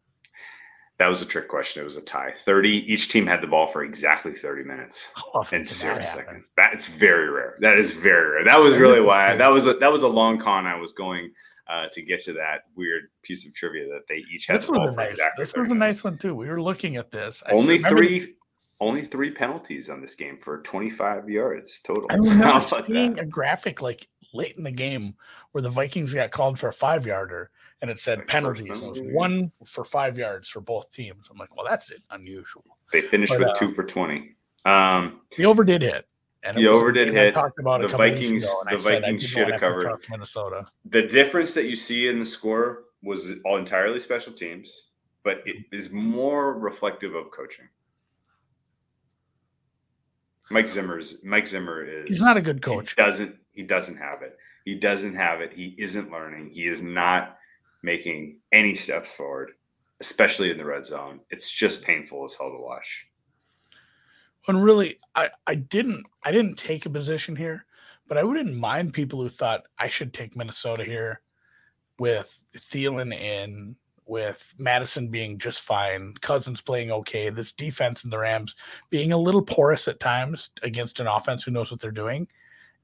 Speaker 2: That was a trick question. It was a tie. 30. Each team had the ball for exactly 30 minutes
Speaker 3: oh,
Speaker 2: and zero seconds. That's very rare. That is very rare. That was really why I, that was a, that was a long con. I was going uh, to get to that weird piece of trivia that they each had
Speaker 3: this
Speaker 2: the ball
Speaker 3: for
Speaker 2: nice,
Speaker 3: exactly. This was a nice one too. We were looking at this.
Speaker 2: I only three. Only three penalties on this game for 25 yards total.
Speaker 3: I remember seeing that? a graphic like late in the game where the Vikings got called for a five yarder and it said like penalties. It was one for five yards for both teams. I'm like, well, that's it. unusual.
Speaker 2: They finished but, with uh, two for 20. Um,
Speaker 3: the over did hit.
Speaker 2: And the over did hit.
Speaker 3: I talked about
Speaker 2: the Vikings. the Vikings should have covered
Speaker 3: Minnesota.
Speaker 2: The difference that you see in the score was all entirely special teams, but it is more reflective of coaching. Mike Zimmer's Mike Zimmer is
Speaker 3: he's not a good coach.
Speaker 2: He doesn't he doesn't have it. He doesn't have it. He isn't learning. He is not making any steps forward, especially in the red zone. It's just painful as hell to watch.
Speaker 3: And really, I, I didn't I didn't take a position here, but I wouldn't mind people who thought I should take Minnesota here with Thielen in, with Mattison being just fine, Cousins playing okay, this defense in the Rams being a little porous at times against an offense who knows what they're doing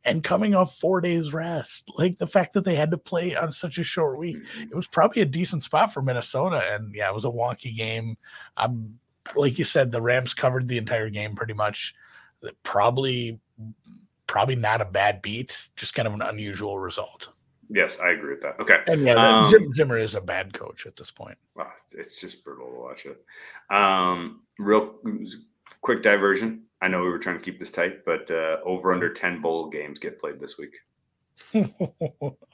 Speaker 3: and coming off four days rest. Like the fact that they had to play on such a short week, mm-hmm. it was probably a decent spot for Minnesota. And yeah, it was a wonky game. I'm like you said, the Rams covered the entire game pretty much. Probably, probably not a bad beat. Just kind of an unusual result.
Speaker 2: Yes, I agree with that. Okay,
Speaker 3: and yeah, um, Zimmer is a bad coach at this point.
Speaker 2: Well, it's just brutal to watch it. Um, real quick diversion. I know we were trying to keep this tight, but uh, over under 10 bowl games get played this week.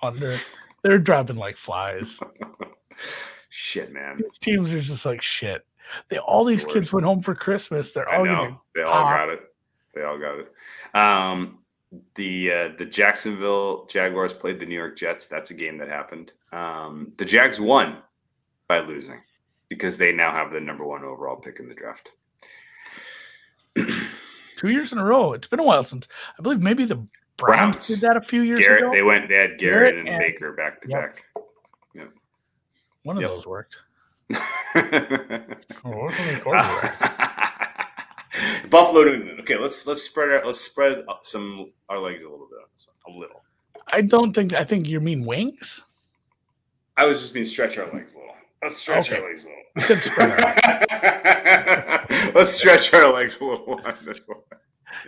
Speaker 3: under, they're dropping like flies.
Speaker 2: shit, man.
Speaker 3: These teams are just like shit. They all these the kids went home for Christmas. They're all know.
Speaker 2: they all got it. They all got it. Um, the uh, the Jacksonville Jaguars played the New York Jets. That's a game that happened. Um, the Jags won by losing because they now have the number one overall pick in the draft
Speaker 3: two years in a row. It's been a while since I believe maybe the Browns, Browns. did that a few years
Speaker 2: Garrett,
Speaker 3: ago.
Speaker 2: They went. They had Garrett, Garrett and, and, Baker back to back.
Speaker 3: One of yep. those worked.
Speaker 2: oh, Buffalo. Okay, let's let's spread out. Let's spread some our legs a little bit. A little.
Speaker 3: I don't think. I think you mean wings.
Speaker 2: I was just being stretch our legs a little. Let's stretch okay. our legs a little.
Speaker 3: Spread
Speaker 2: Let's stretch our legs a little on this one.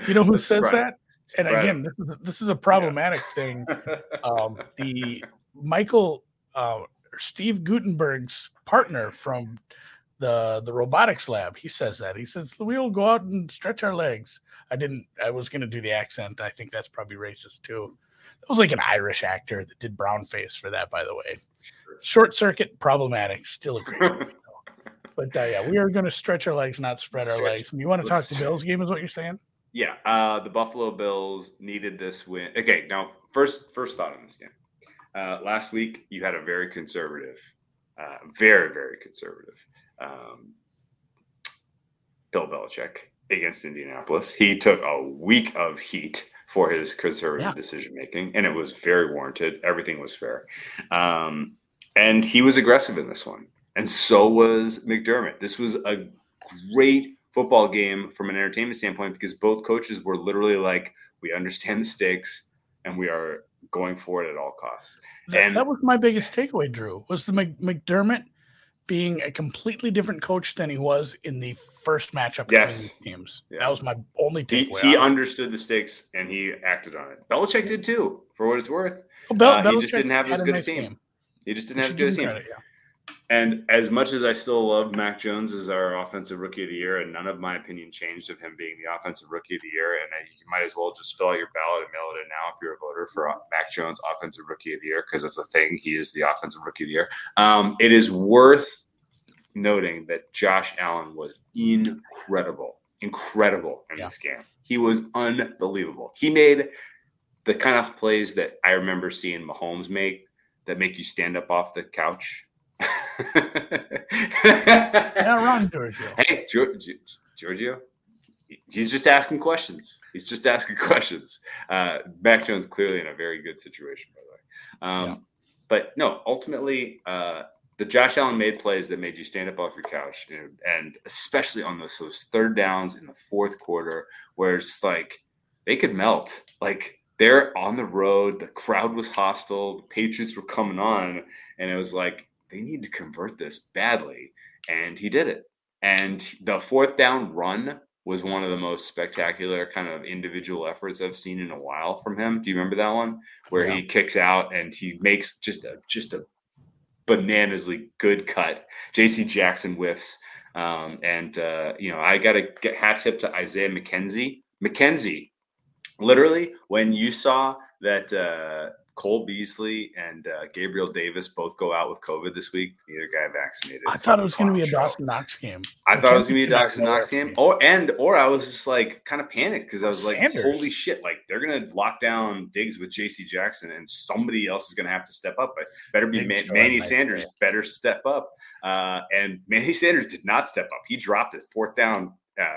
Speaker 3: You know who Let's says that? Spread. And again, this is a, this is a problematic yeah. thing. Um, the Michael uh, Steve Guttenberg's partner from the the robotics lab, he says that. He says we'll go out and stretch our legs. I didn't. I was going to do the accent. I think that's probably racist too. That was like an Irish actor that did brown face for that, by the way. Short circuit, problematic. Still a great movie. But uh, yeah, we are going to stretch our legs, not spread stretch. our legs. And You want to talk the Bills game, is what you're saying?
Speaker 2: Yeah, uh, the Buffalo Bills needed this win. Okay, now first first thought on this game. Uh, last week, you had a very conservative, uh, very very conservative um, Bill Belichick against Indianapolis. He took a week of heat for his conservative yeah. decision making, and it was very warranted. Everything was fair, um, and he was aggressive in this one, and so was McDermott. This was a great football game from an entertainment standpoint because both coaches were literally like, "We understand the stakes, and we are going for it at all costs."
Speaker 3: That,
Speaker 2: and
Speaker 3: that was my biggest takeaway. Drew was the McDermott being a completely different coach than he was in the first matchup
Speaker 2: yes.
Speaker 3: teams. Yeah. That was my only takeaway.
Speaker 2: He, he understood the stakes and he acted on it. Belichick did too, for what it's worth.
Speaker 3: Well, Bel-
Speaker 2: uh, he just didn't have as good nice a team. Game. He just didn't have as good a team. Credit, yeah. And as much as I still love Mac Jones as our offensive rookie of the year, and none of my opinion changed of him being the offensive rookie of the year, and you might as well just fill out your ballot and mail it in now if you're a voter for Mac Jones offensive rookie of the year because it's a thing. He is the offensive rookie of the year. Um, it is worth noting that Josh Allen was incredible, incredible in yeah. this game. He was unbelievable. He made the kind of plays that I remember seeing Mahomes make that make you stand up off the couch.
Speaker 3: Yeah, wrong, Giorgio.
Speaker 2: Hey, Giorgio. He's just asking questions. He's just asking questions. Uh, Mac Jones clearly in a very good situation, by the way. Um, yeah. But no, ultimately, uh, the Josh Allen made plays that made you stand up off your couch, dude. and especially on those those third downs in the fourth quarter, where it's like they could melt. Like they're on the road, the crowd was hostile, the Patriots were coming on, and it was like they need to convert this badly, and he did it. And the fourth down run was one of the most spectacular kind of individual efforts I've seen in a while from him. Do you remember that one where yeah. he kicks out and he makes just a just a bananasly good cut. J.C. Jackson whiffs. Um, and, uh, you know, I got to get hat tip to Isaiah McKenzie. McKenzie, literally, when you saw that uh, Cole Beasley and uh, Gabriel Davis both go out with COVID this week. Neither guy vaccinated.
Speaker 3: I thought it was going to be a Dawson Knox game.
Speaker 2: I thought it was going to be a Dawson Knox game. Or and or I was just like kind of panicked because I was like, holy shit! Like they're going to lock down Diggs with J.C. Jackson, and somebody else is going to have to step up. But better be Man- Manny Sanders. Better step up. Uh, and Manny Sanders did not step up. He dropped it fourth down. Uh,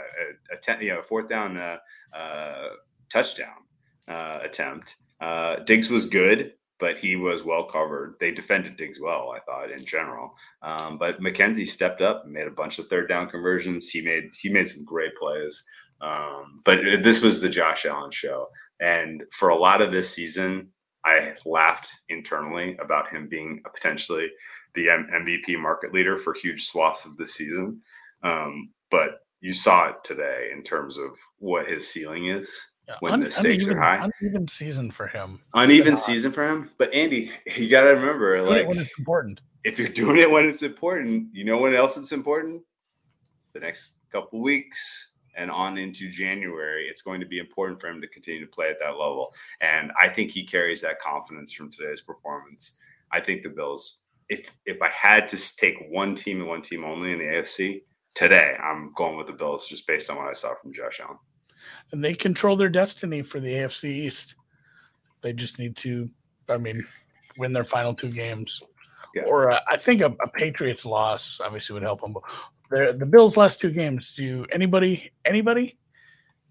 Speaker 2: a, ten, you know, fourth down uh, uh touchdown uh, attempt uh, Diggs was good, but he was well covered. They defended Diggs well, I thought, in general. Um, but McKenzie stepped up made a bunch of third down conversions. He made he made some great plays. Um, but this was the Josh Allen show, and for a lot of this season, I laughed internally about him being potentially the M- MVP market leader for huge swaths of the season. Um, but you saw it today in terms of what his ceiling is yeah, when un, the stakes
Speaker 3: uneven,
Speaker 2: are high.
Speaker 3: Uneven season for him.
Speaker 2: Uneven season for him. But Andy, you got to remember, like
Speaker 3: when it's important.
Speaker 2: If you're doing it when it's important, you know when else it's important. The next couple weeks and on into January, it's going to be important for him to continue to play at that level. And I think he carries that confidence from today's performance. I think the Bills. If if I had to take one team and one team only in the AFC today, I'm going with the Bills just based on what I saw from Josh Allen
Speaker 3: and they control their destiny for the AFC East. They just need to, I mean, win their final two games. Yeah. Or uh, I think a, a, Patriots loss obviously would help them. But the Bills' last two games. Do anybody anybody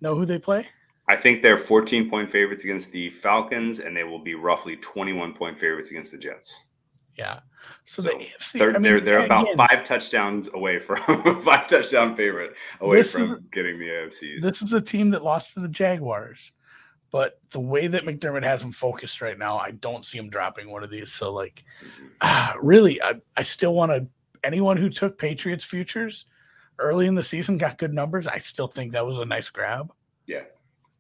Speaker 3: know who they play?
Speaker 2: I think they're 14 point favorites against the Falcons, and they will be roughly 21 point favorites against the Jets.
Speaker 3: Yeah. So,
Speaker 2: so the AFC, they're, I mean, they're, they're about again, five touchdowns away from five touchdown favorite away from is, getting the AFCs.
Speaker 3: This is a team that lost to the Jaguars, but the way that McDermott has them focused right now, I don't see him dropping one of these. So like, mm-hmm. uh, really, I, I still want to. Anyone who took Patriots futures early in the season got good numbers. I still think that was a nice grab.
Speaker 2: Yeah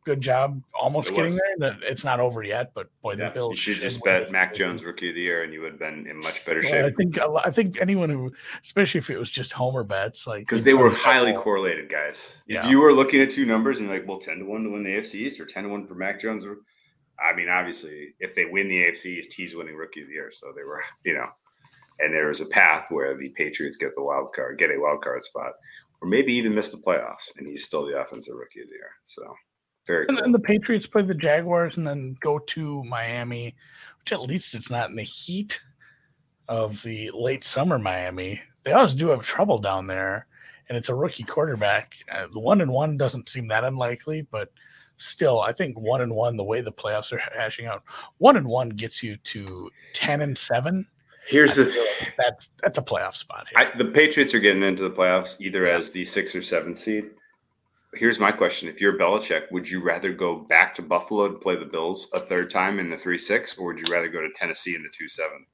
Speaker 3: good job almost it getting was. there. It's not over yet, but boy,
Speaker 2: yeah,
Speaker 3: the Bills.
Speaker 2: You should just bet Mac Jones rookie of the year, and you would have been in much better well, shape.
Speaker 3: I think I think anyone who, especially if it was just homer bets, like
Speaker 2: because they were highly correlated, guys. Yeah. If you were looking at two numbers and like, well, ten to one to win the AFC East or ten to one for Mac Jones, I mean, obviously, if they win the AFC East, he's winning rookie of the year. So they were, you know, and there was a path where the Patriots get the wild card, get a wild card spot, or maybe even miss the playoffs, and he's still the offensive rookie of the year. So very
Speaker 3: and
Speaker 2: cool.
Speaker 3: then the Patriots play the Jaguars and then go to Miami, which at least it's not in the heat of the late summer Miami. They always do have trouble down there, and it's a rookie quarterback. Uh, the one and one doesn't seem that unlikely, but still, I think one and one, the way the playoffs are hashing out, one and one gets you to ten and seven.
Speaker 2: Here's the th-
Speaker 3: that's that's a playoff spot.
Speaker 2: I, the Patriots are getting into the playoffs either yeah. as the six or seven seed. Here's my question: If you're Belichick, would you rather go back to Buffalo to play the Bills a third time in the three six, or would you rather go to Tennessee in the two seven?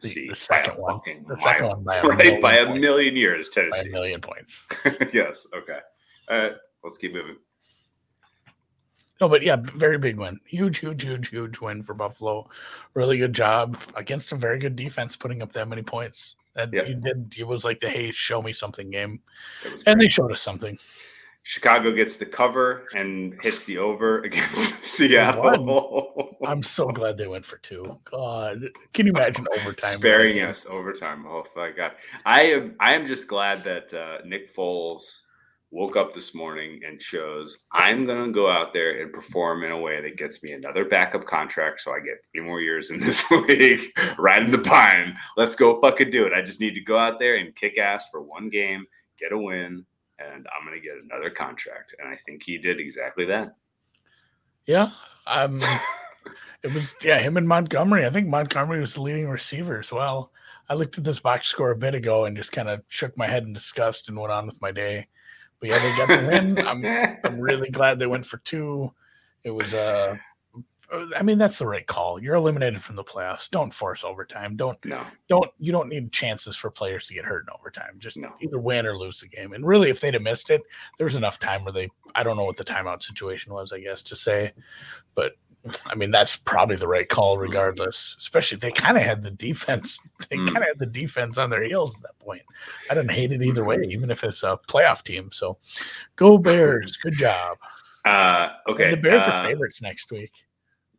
Speaker 3: The, the, second one. The
Speaker 2: second one by a right by a million years. Tennessee
Speaker 3: by a million points.
Speaker 2: yes. Okay. All right. Let's keep moving.
Speaker 3: No, but yeah, very big win. Huge, huge, huge, huge win for Buffalo. Really good job against a very good defense, putting up that many points. And yep. you did. It was like the hey, show me something game, and they showed us something.
Speaker 2: Chicago gets the cover and hits the over against Seattle.
Speaker 3: I'm so glad they went for two. God, can you imagine overtime?
Speaker 2: Sparing us overtime. Oh my God, I am. I am just glad that uh, Nick Foles woke up this morning and chose I'm going to go out there and perform in a way that gets me another backup contract so I get three more years in this league, right in the pine. Let's go fucking do it. I just need to go out there and kick ass for one game, get a win, and I'm going to get another contract. And I think he did exactly that.
Speaker 3: Yeah. Um, it was, yeah, him and Montgomery. I think Montgomery was the leading receiver as well. I looked at this box score a bit ago and just kind of shook my head in disgust and went on with my day. But yeah, they got the win. I'm I'm really glad they went for two. It was uh I mean that's the right call. You're eliminated from the playoffs. Don't force overtime. Don't
Speaker 2: no.
Speaker 3: Don't you don't need chances for players to get hurt in overtime. Just no. either win or lose the game. And really, if they'd have missed it, there was enough time where they I don't know what the timeout situation was. I guess to say, but I mean, that's probably the right call, regardless. Especially they kind of had the defense. They mm. kind of had the defense on their heels at that point. I didn't hate it either way, even if it's a playoff team. So, go Bears! Good job.
Speaker 2: Uh, okay,
Speaker 3: and the Bears
Speaker 2: uh,
Speaker 3: are favorites next week.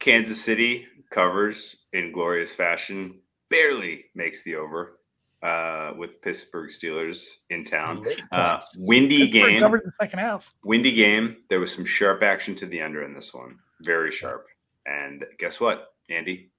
Speaker 2: Kansas City covers in glorious fashion. Barely makes the over uh, with Pittsburgh Steelers in town. Uh, windy game.
Speaker 3: Covered the second half.
Speaker 2: Windy game. There was some sharp action to the under in this one. Very sharp. And guess what, Andy?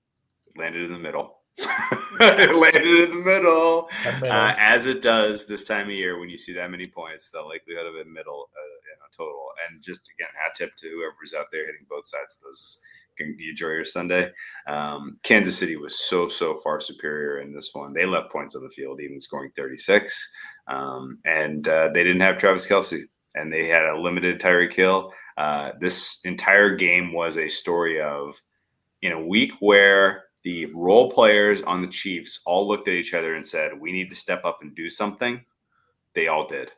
Speaker 2: Landed in the middle. landed in the middle. Uh, as it does this time of year when you see that many points, the likelihood of a middle uh, you know, total. And just again, hat tip to whoever's out there hitting both sides of those. You enjoy your Sunday. Um, Kansas City was so so far superior in this one. They left points on the field, even scoring 36, um, and uh, they didn't have Travis Kelce, and they had a limited Tyreek Hill. Uh, this entire game was a story of in a week where the role players on the Chiefs all looked at each other and said, "We need to step up and do something." They all did,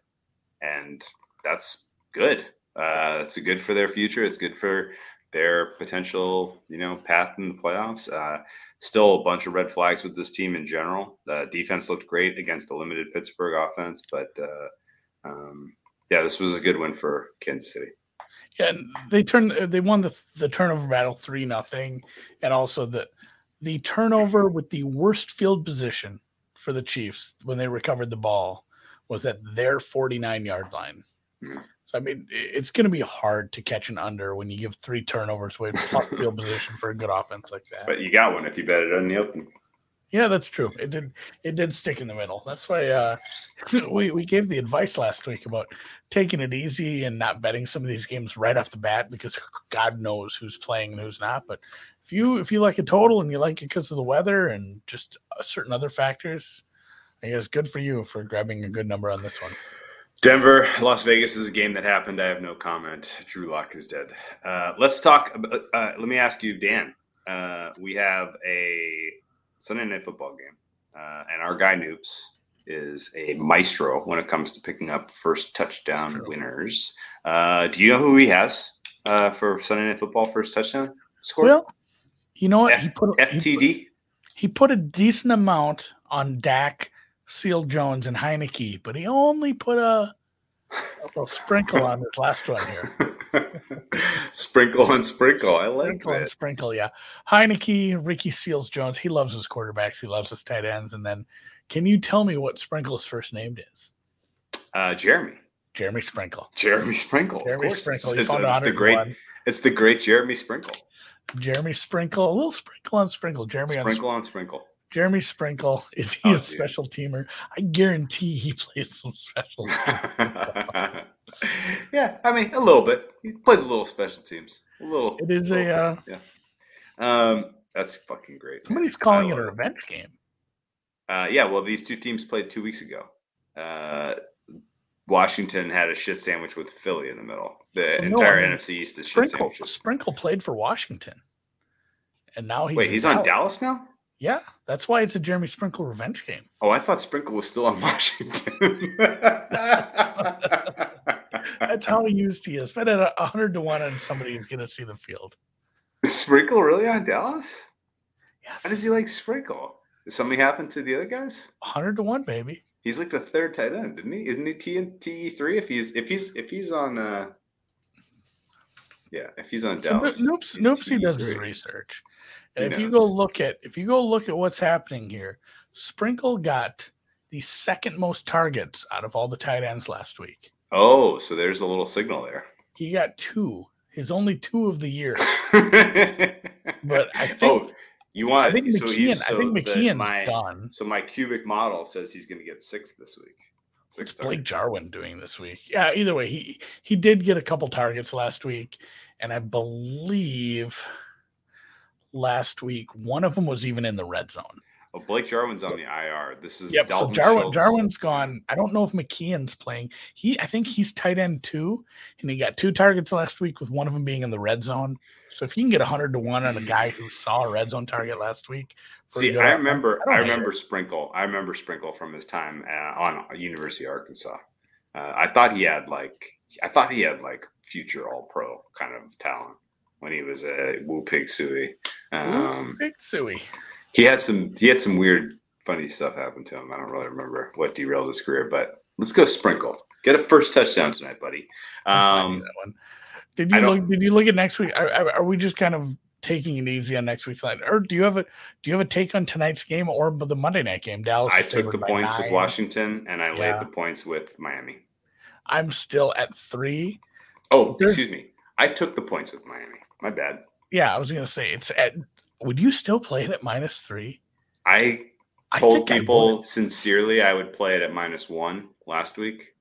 Speaker 2: and that's good. Uh, that's good for their future. It's good for their potential, you know, path in the playoffs. Uh, still a bunch of red flags with this team in general. The defense looked great against the limited Pittsburgh offense, but uh, um, yeah, this was a good win for Kansas City.
Speaker 3: Yeah, and they turned they won the the turnover battle three nothing, and also the the turnover with the worst field position for the Chiefs when they recovered the ball was at their 49 yard line. Mm-hmm. I mean, it's going to be hard to catch an under when you give three turnovers away plus field position for a good offense like that.
Speaker 2: But you got one if you bet it on the open.
Speaker 3: Yeah, that's true. It did. It did stick in the middle. That's why uh, we we gave the advice last week about taking it easy and not betting some of these games right off the bat because God knows who's playing and who's not. But if you if you like a total and you like it because of the weather and just uh, certain other factors, I guess good for you for grabbing a good number on this one.
Speaker 2: Denver, Las Vegas is a game that happened. I have no comment. Drew Lock is dead. Uh, let's talk. Uh, let me ask you, Dan. Uh, we have a Sunday night football game. Uh, and our guy Noops is a maestro when it comes to picking up first touchdown sure. winners. Uh, do you know who he has uh, for Sunday night football first touchdown score?
Speaker 3: Well, you know what?
Speaker 2: F- he put FTD.
Speaker 3: He put, he put a decent amount on Dak, Seal Jones, and Heinicke, but he only put a a little sprinkle on this last one here.
Speaker 2: sprinkle and sprinkle. I like
Speaker 3: sprinkle
Speaker 2: that.
Speaker 3: and sprinkle. Yeah, Heinicke, Ricky Seals Jones. He loves his quarterbacks. He loves his tight ends. And then, can you tell me what Sprinkle's first name is?
Speaker 2: Uh, Jeremy.
Speaker 3: Jeremy Sprinkle.
Speaker 2: Jeremy Sprinkle.
Speaker 3: Jeremy Sprinkle. It's,
Speaker 2: it's, it's the great. It's the great Jeremy Sprinkle.
Speaker 3: Jeremy Sprinkle. A little sprinkle on sprinkle. Jeremy
Speaker 2: sprinkle on, on sprinkle.
Speaker 3: Jeremy Sprinkle, is he oh, a dude. special teamer? I guarantee he plays some special.
Speaker 2: yeah, I mean a little bit. He plays a little special teams. A little.
Speaker 3: It is a uh,
Speaker 2: yeah. Um, that's fucking great.
Speaker 3: Somebody's calling it a revenge it. game.
Speaker 2: Uh, yeah, well, these two teams played two weeks ago. Uh, Washington had a shit sandwich with Philly in the middle. The well, entire no, I mean, NFC East is shit
Speaker 3: sandwiches. Sprinkle played for Washington, and now he's
Speaker 2: wait. He's on Dallas now.
Speaker 3: Yeah, that's why it's a Jeremy Sprinkle revenge game.
Speaker 2: Oh, I thought Sprinkle was still on Washington.
Speaker 3: that's how used he is. Bet at a hundred to one on somebody who's going to see the field.
Speaker 2: Is Sprinkle really on Dallas?
Speaker 3: Yes.
Speaker 2: How does he like Sprinkle? Did something happen to the other guys?
Speaker 3: hundred to one, baby.
Speaker 2: He's like the third tight end, isn't he? Isn't he T and T three? If he's if he's if he's on uh yeah, if he's on Dallas.
Speaker 3: So Noops, Noopsy does his research. And if you go look at if you go look at what's happening here, Sprinkle got the second most targets out of all the tight ends last week.
Speaker 2: Oh, so there's a little signal there.
Speaker 3: He got two. His only two of the year. but I think oh,
Speaker 2: you want?
Speaker 3: I think McKeon. So I think McKeon's my, done.
Speaker 2: So my cubic model says he's going to get six this week.
Speaker 3: Six What's Blake Jarwin doing this week? Yeah. Either way, he he did get a couple targets last week, and I believe last week one of them was even in the red zone.
Speaker 2: Oh, Blake Jarwin's on the IR. This is
Speaker 3: yep. Dalton so Jarwin, Jarwin's gone. I don't know if McKeon's playing. He, I think he's tight end two, and he got two targets last week with one of them being in the red zone. So if you can get hundred to one on a guy who saw a red zone target last week,
Speaker 2: see, I remember, I, I remember it. Sprinkle. I remember Sprinkle from his time uh, on University of Arkansas. Uh, I thought he had like, I thought he had like future All Pro kind of talent when he was a Woo Pig Sooie.
Speaker 3: Um, Pig Sooie
Speaker 2: he had some he had some weird funny stuff happen to him. I don't really remember what derailed his career, but let's go sprinkle. Get a first touchdown tonight, buddy. Um,
Speaker 3: did you look? Did you look at next week? Are, are, we just kind of taking it easy on next week's line, or do you have a do you have a take on tonight's game or the Monday night game? Dallas.
Speaker 2: I took the points nine. with Washington, and I yeah. laid the points with Miami.
Speaker 3: I'm still at three.
Speaker 2: Oh, There's, excuse me. I took the points with Miami. My bad.
Speaker 3: Yeah, I was gonna say it's at would you still play it at minus three?
Speaker 2: I told I people I sincerely I would play it at minus one last week,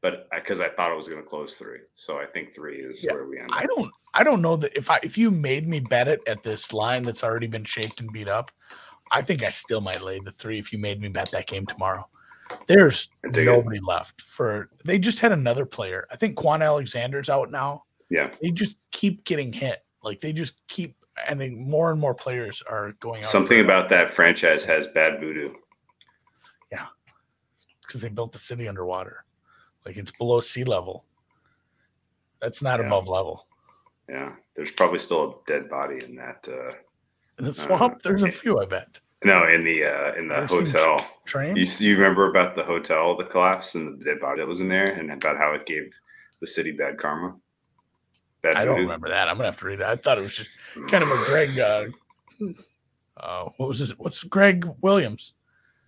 Speaker 2: but because I, I, thought it was going to close three, so I think three is yeah, where we end.
Speaker 3: I don't. I don't know that if I if you made me bet it at this line that's already been shaped and beat up, I think I still might lay the three if you made me bet that game tomorrow. There's nobody it. left for. They just had another player. I think Kwon Alexander's out now.
Speaker 2: Yeah,
Speaker 3: they just keep getting hit. Like they just keep I think more and more players are going.
Speaker 2: Something about that franchise has bad voodoo.
Speaker 3: Yeah, because they built the city underwater, like it's below sea level. That's not yeah. above level.
Speaker 2: Yeah, there's probably still a dead body in that. Uh,
Speaker 3: in the swamp, uh, there's a few, I bet.
Speaker 2: No, in the uh, in the hotel. Train. You, you remember about the hotel, the collapse, and the dead body that was in there, and about how it gave the city bad karma.
Speaker 3: Bad I don't remember that. I'm gonna have to read it. I thought it was just kind of a Gregg. Uh, uh, what was his? What's Gregg Williams?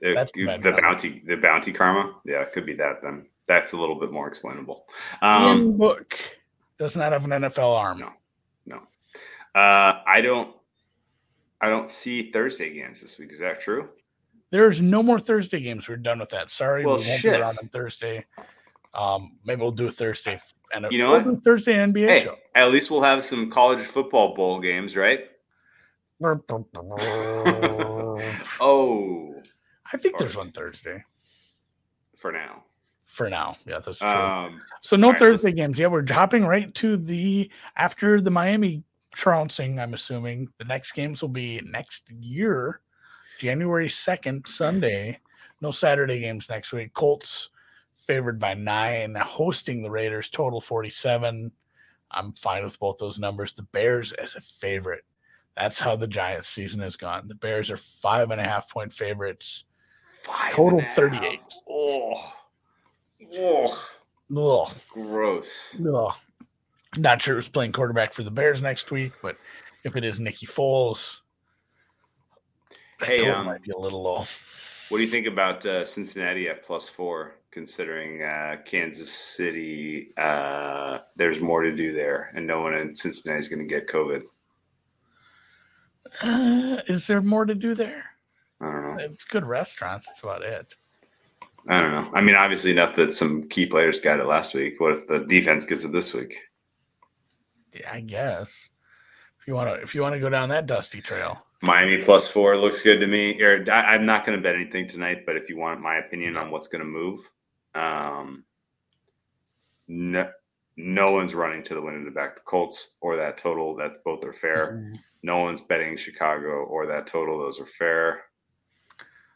Speaker 2: It, That's the, the bounty. The bounty karma. Yeah, it could be that. Then that's a little bit more explainable.
Speaker 3: Um, book does not have an NFL arm.
Speaker 2: No, no. Uh, I don't. I don't see Thursday games this week. Is that true?
Speaker 3: There's no more Thursday games. We're done with that. Sorry, well, we won't shit. be around on Thursday. Um, maybe we'll do a Thursday and
Speaker 2: you know what?
Speaker 3: Thursday NBA hey, show.
Speaker 2: At least we'll have some college football bowl games, right? oh,
Speaker 3: I think there's one Thursday.
Speaker 2: For now.
Speaker 3: For now, yeah, that's true. Um, so no Thursday right, games. Yeah, we're hopping right to the after the Miami trouncing. I'm assuming the next games will be next year, January second, Sunday. No Saturday games next week. Colts favored by nine, hosting the Raiders, total 47. I'm fine with both those numbers. The Bears as a favorite. That's how the Giants season has gone. The Bears are five and a half point favorites.
Speaker 2: Five
Speaker 3: total 38.
Speaker 2: Oh. Oh.
Speaker 3: Ugh.
Speaker 2: Gross.
Speaker 3: Ugh. Not sure who's playing quarterback for the Bears next week, but if it is Nicky Foles,
Speaker 2: hey, um,
Speaker 3: might be a little low.
Speaker 2: What do you think about uh, Cincinnati at plus four? Considering uh, Kansas City, uh, there's more to do there, and no one in Cincinnati is going to get COVID.
Speaker 3: Uh, is there more to do there?
Speaker 2: I don't know.
Speaker 3: It's good restaurants. That's about it.
Speaker 2: I don't know. I mean, obviously enough that some key players got it last week. What if the defense gets it this week?
Speaker 3: Yeah, I guess. If you want to, if you want to go down that dusty trail,
Speaker 2: Miami plus four looks good to me. Or I, am not going to bet anything tonight, but if you want my opinion on what's going to move, um, no, no one's running to the winner to back the Colts or that total. That's both are fair. Mm-hmm. No one's betting Chicago or that total. Those are fair.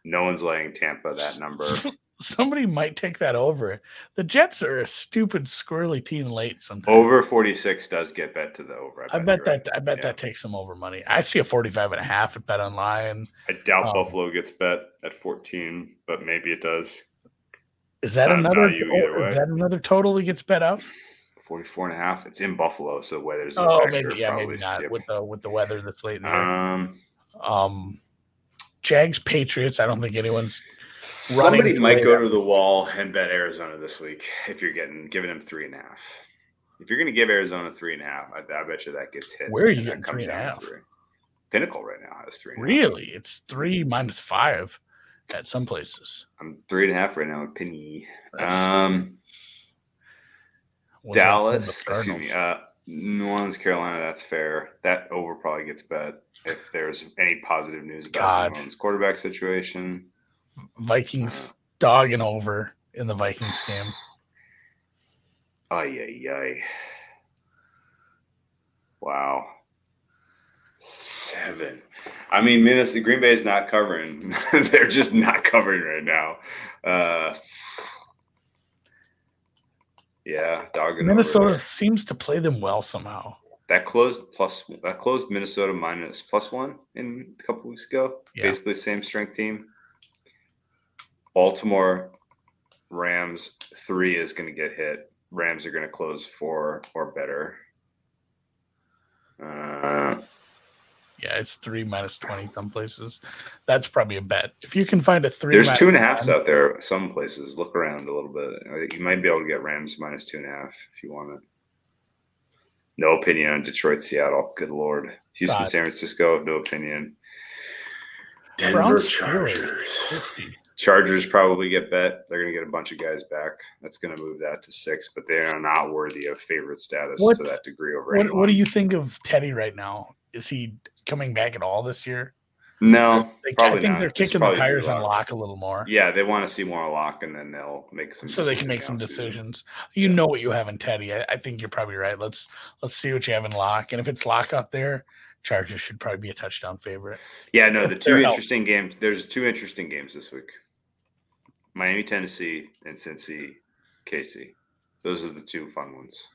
Speaker 2: No one's laying Tampa that number.
Speaker 3: Somebody might take that over. The Jets are a stupid, squirrely team late sometimes.
Speaker 2: Over 46 does get bet to the over.
Speaker 3: I, I bet, that right. I bet yeah. that takes some over money. I see a 45 and a half at BetOnline.
Speaker 2: I doubt um, Buffalo gets bet at 14, but maybe it does.
Speaker 3: Is that another is that another total that gets bet out?
Speaker 2: 44 and a half. It's in Buffalo, so weather's
Speaker 3: Oh, maybe yeah, maybe not skip. with the with the weather that's late in the um, um Jags Patriots. I don't think anyone's
Speaker 2: Somebody might go to the wall and bet Arizona this week if you're getting giving them three and a half. If you're going to give Arizona three and a half, I, I bet you that gets hit.
Speaker 3: Where are you getting three and a half? Three.
Speaker 2: Pinnacle right now has three.
Speaker 3: really, it's three minus five at some places.
Speaker 2: I'm three and a half right now. A penny. Um, Dallas. Excuse me. Uh, New Orleans, Carolina. That's fair. That over probably gets bet if there's any positive news about God. New Orleans quarterback situation.
Speaker 3: Vikings dogging over in the Vikings game.
Speaker 2: Ay, ay, ay. Wow. Seven. I mean, Minnesota, Green Bay is not covering. They're just not covering right now. Uh, yeah, dogging.
Speaker 3: Minnesota seems to play them well somehow.
Speaker 2: That closed plus that closed Minnesota minus plus one in a couple weeks ago. Yeah. Basically, same strength team. Baltimore Rams three is going to get hit. Rams are going to close four or better. Uh,
Speaker 3: yeah, it's three minus twenty some places. That's probably a bet. If you can find a three,
Speaker 2: there's two and a halfs out there. Some places look around a little bit. You might be able to get Rams minus two and a half if you want it. No opinion on Detroit, Seattle. Good lord, Houston, San Francisco. No opinion. Denver Chargers. Chargers probably get bet. They're going to get a bunch of guys back. That's going to move that to six, but they are not worthy of favorite status what, to that degree over.
Speaker 3: What, what, do you think of Teddy right now? Is he coming back at all this year?
Speaker 2: No,
Speaker 3: I think not. they're kicking the tires on Lock a little more.
Speaker 2: Yeah, they want to see more Lock, and then they'll make some.
Speaker 3: So they can make some decisions. You yeah. know what you have in Teddy. I, I, think you're probably right. Let's let's see what you have in Lock, and if it's Lock out there, Chargers should probably be a touchdown favorite.
Speaker 2: Yeah, no, the two interesting games. There's two interesting games this week. Miami, Tennessee, and Cincy, KC. Those are the two fun ones.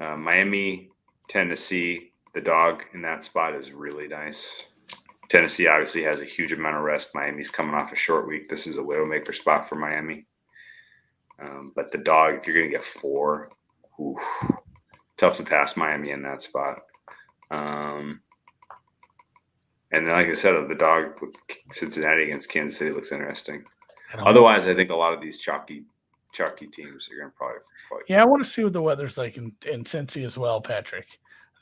Speaker 2: Uh, Miami, Tennessee, the dog in that spot is really nice. Tennessee obviously has a huge amount of rest. Miami's coming off a short week. This is a widowmaker spot for Miami. Um, but the dog, if you're going to get four, oof, tough to pass Miami in that spot. Um, and then, like I said, the dog Cincinnati against Kansas City looks interesting. Otherwise, I think a lot of these chalky chalky teams are going to probably fight.
Speaker 3: Yeah, I want to see what the weather's like in, in Cincy as well, Patrick.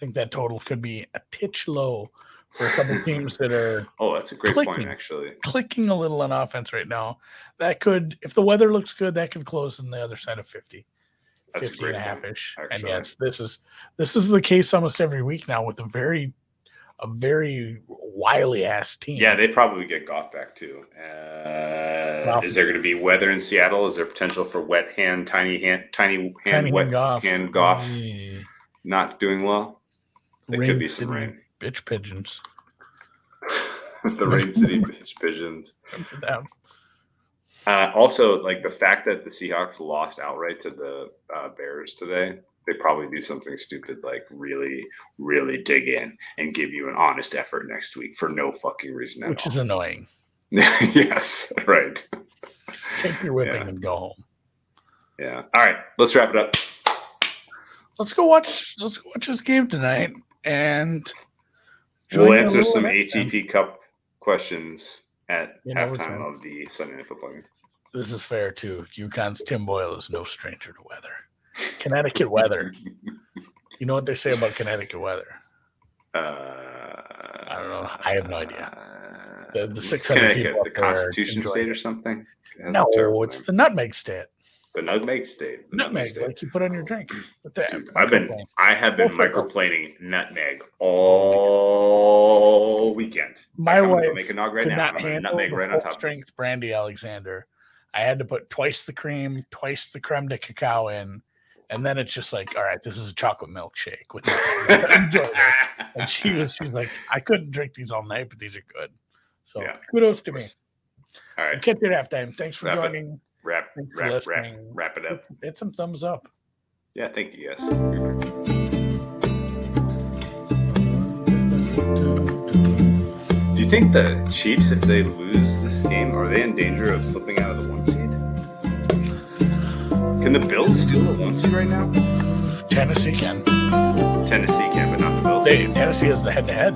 Speaker 3: I think that total could be a titch low for a couple teams that are.
Speaker 2: Oh, that's a great clicking, point, actually.
Speaker 3: Clicking a little on offense right now. That could, if the weather looks good, that could close on the other side of 50. That's 50 and a half ish. And yes, this is this is the case almost every week now with a very a very wily ass team.
Speaker 2: Yeah, they probably get Goff back too. Uh, is there going to be weather in Seattle? Is there potential for wet hand, tiny hand, tiny hand, tiny wet Goff. hand Goff not doing well? Rain could be some rain.
Speaker 3: Bitch pigeons.
Speaker 2: the Rain City bitch pigeons. Uh, also, like the fact that the Seahawks lost outright to the uh, Bears today they probably do something stupid like really, really dig in and give you an honest effort next week for no fucking reason at all.
Speaker 3: Which
Speaker 2: all.
Speaker 3: is annoying.
Speaker 2: yes, right.
Speaker 3: Take your whipping yeah. and go home.
Speaker 2: Yeah. All right, let's wrap it up.
Speaker 3: Let's go watch. Let's go watch this game tonight, and
Speaker 2: we'll answer some ATP Cup questions at In halftime overtime. of the Sunday Night Football game.
Speaker 3: This is fair too. UConn's Tim Boyle is no stranger to weather. Connecticut weather. You know what they say about Connecticut weather?
Speaker 2: Uh,
Speaker 3: I don't know. I have no idea. the, the six hundred people.
Speaker 2: The Constitution State or something.
Speaker 3: It no, it's the Nutmeg State.
Speaker 2: The Nutmeg State.
Speaker 3: The nutmeg, nutmeg like you put on your drink.
Speaker 2: Dude, I've been, I have been microplaning nutmeg all weekend.
Speaker 3: My like, wife make a nog right could now. not handle nutmeg right on top. Strength brandy Alexander. I had to put twice the cream, twice the creme de cacao in, and then it's just like, all right, this is a chocolate milkshake with. and she was, she was like, I couldn't drink these all night, but these are good. So yeah, kudos to me.
Speaker 2: All right,
Speaker 3: catch you at halftime. Thanks for
Speaker 2: wrap
Speaker 3: joining.
Speaker 2: It. Wrap, Thanks wrap, wrap, wrap it up.
Speaker 3: Hit some thumbs up.
Speaker 2: Yeah, thank you. Yes. Do you think the Chiefs, if they lose this game, are they in danger of slipping out of the one seed? Can the Bills steal the one seed right now?
Speaker 3: Tennessee can.
Speaker 2: Tennessee can, but not the Bills.
Speaker 3: They, Tennessee is the head-to-head.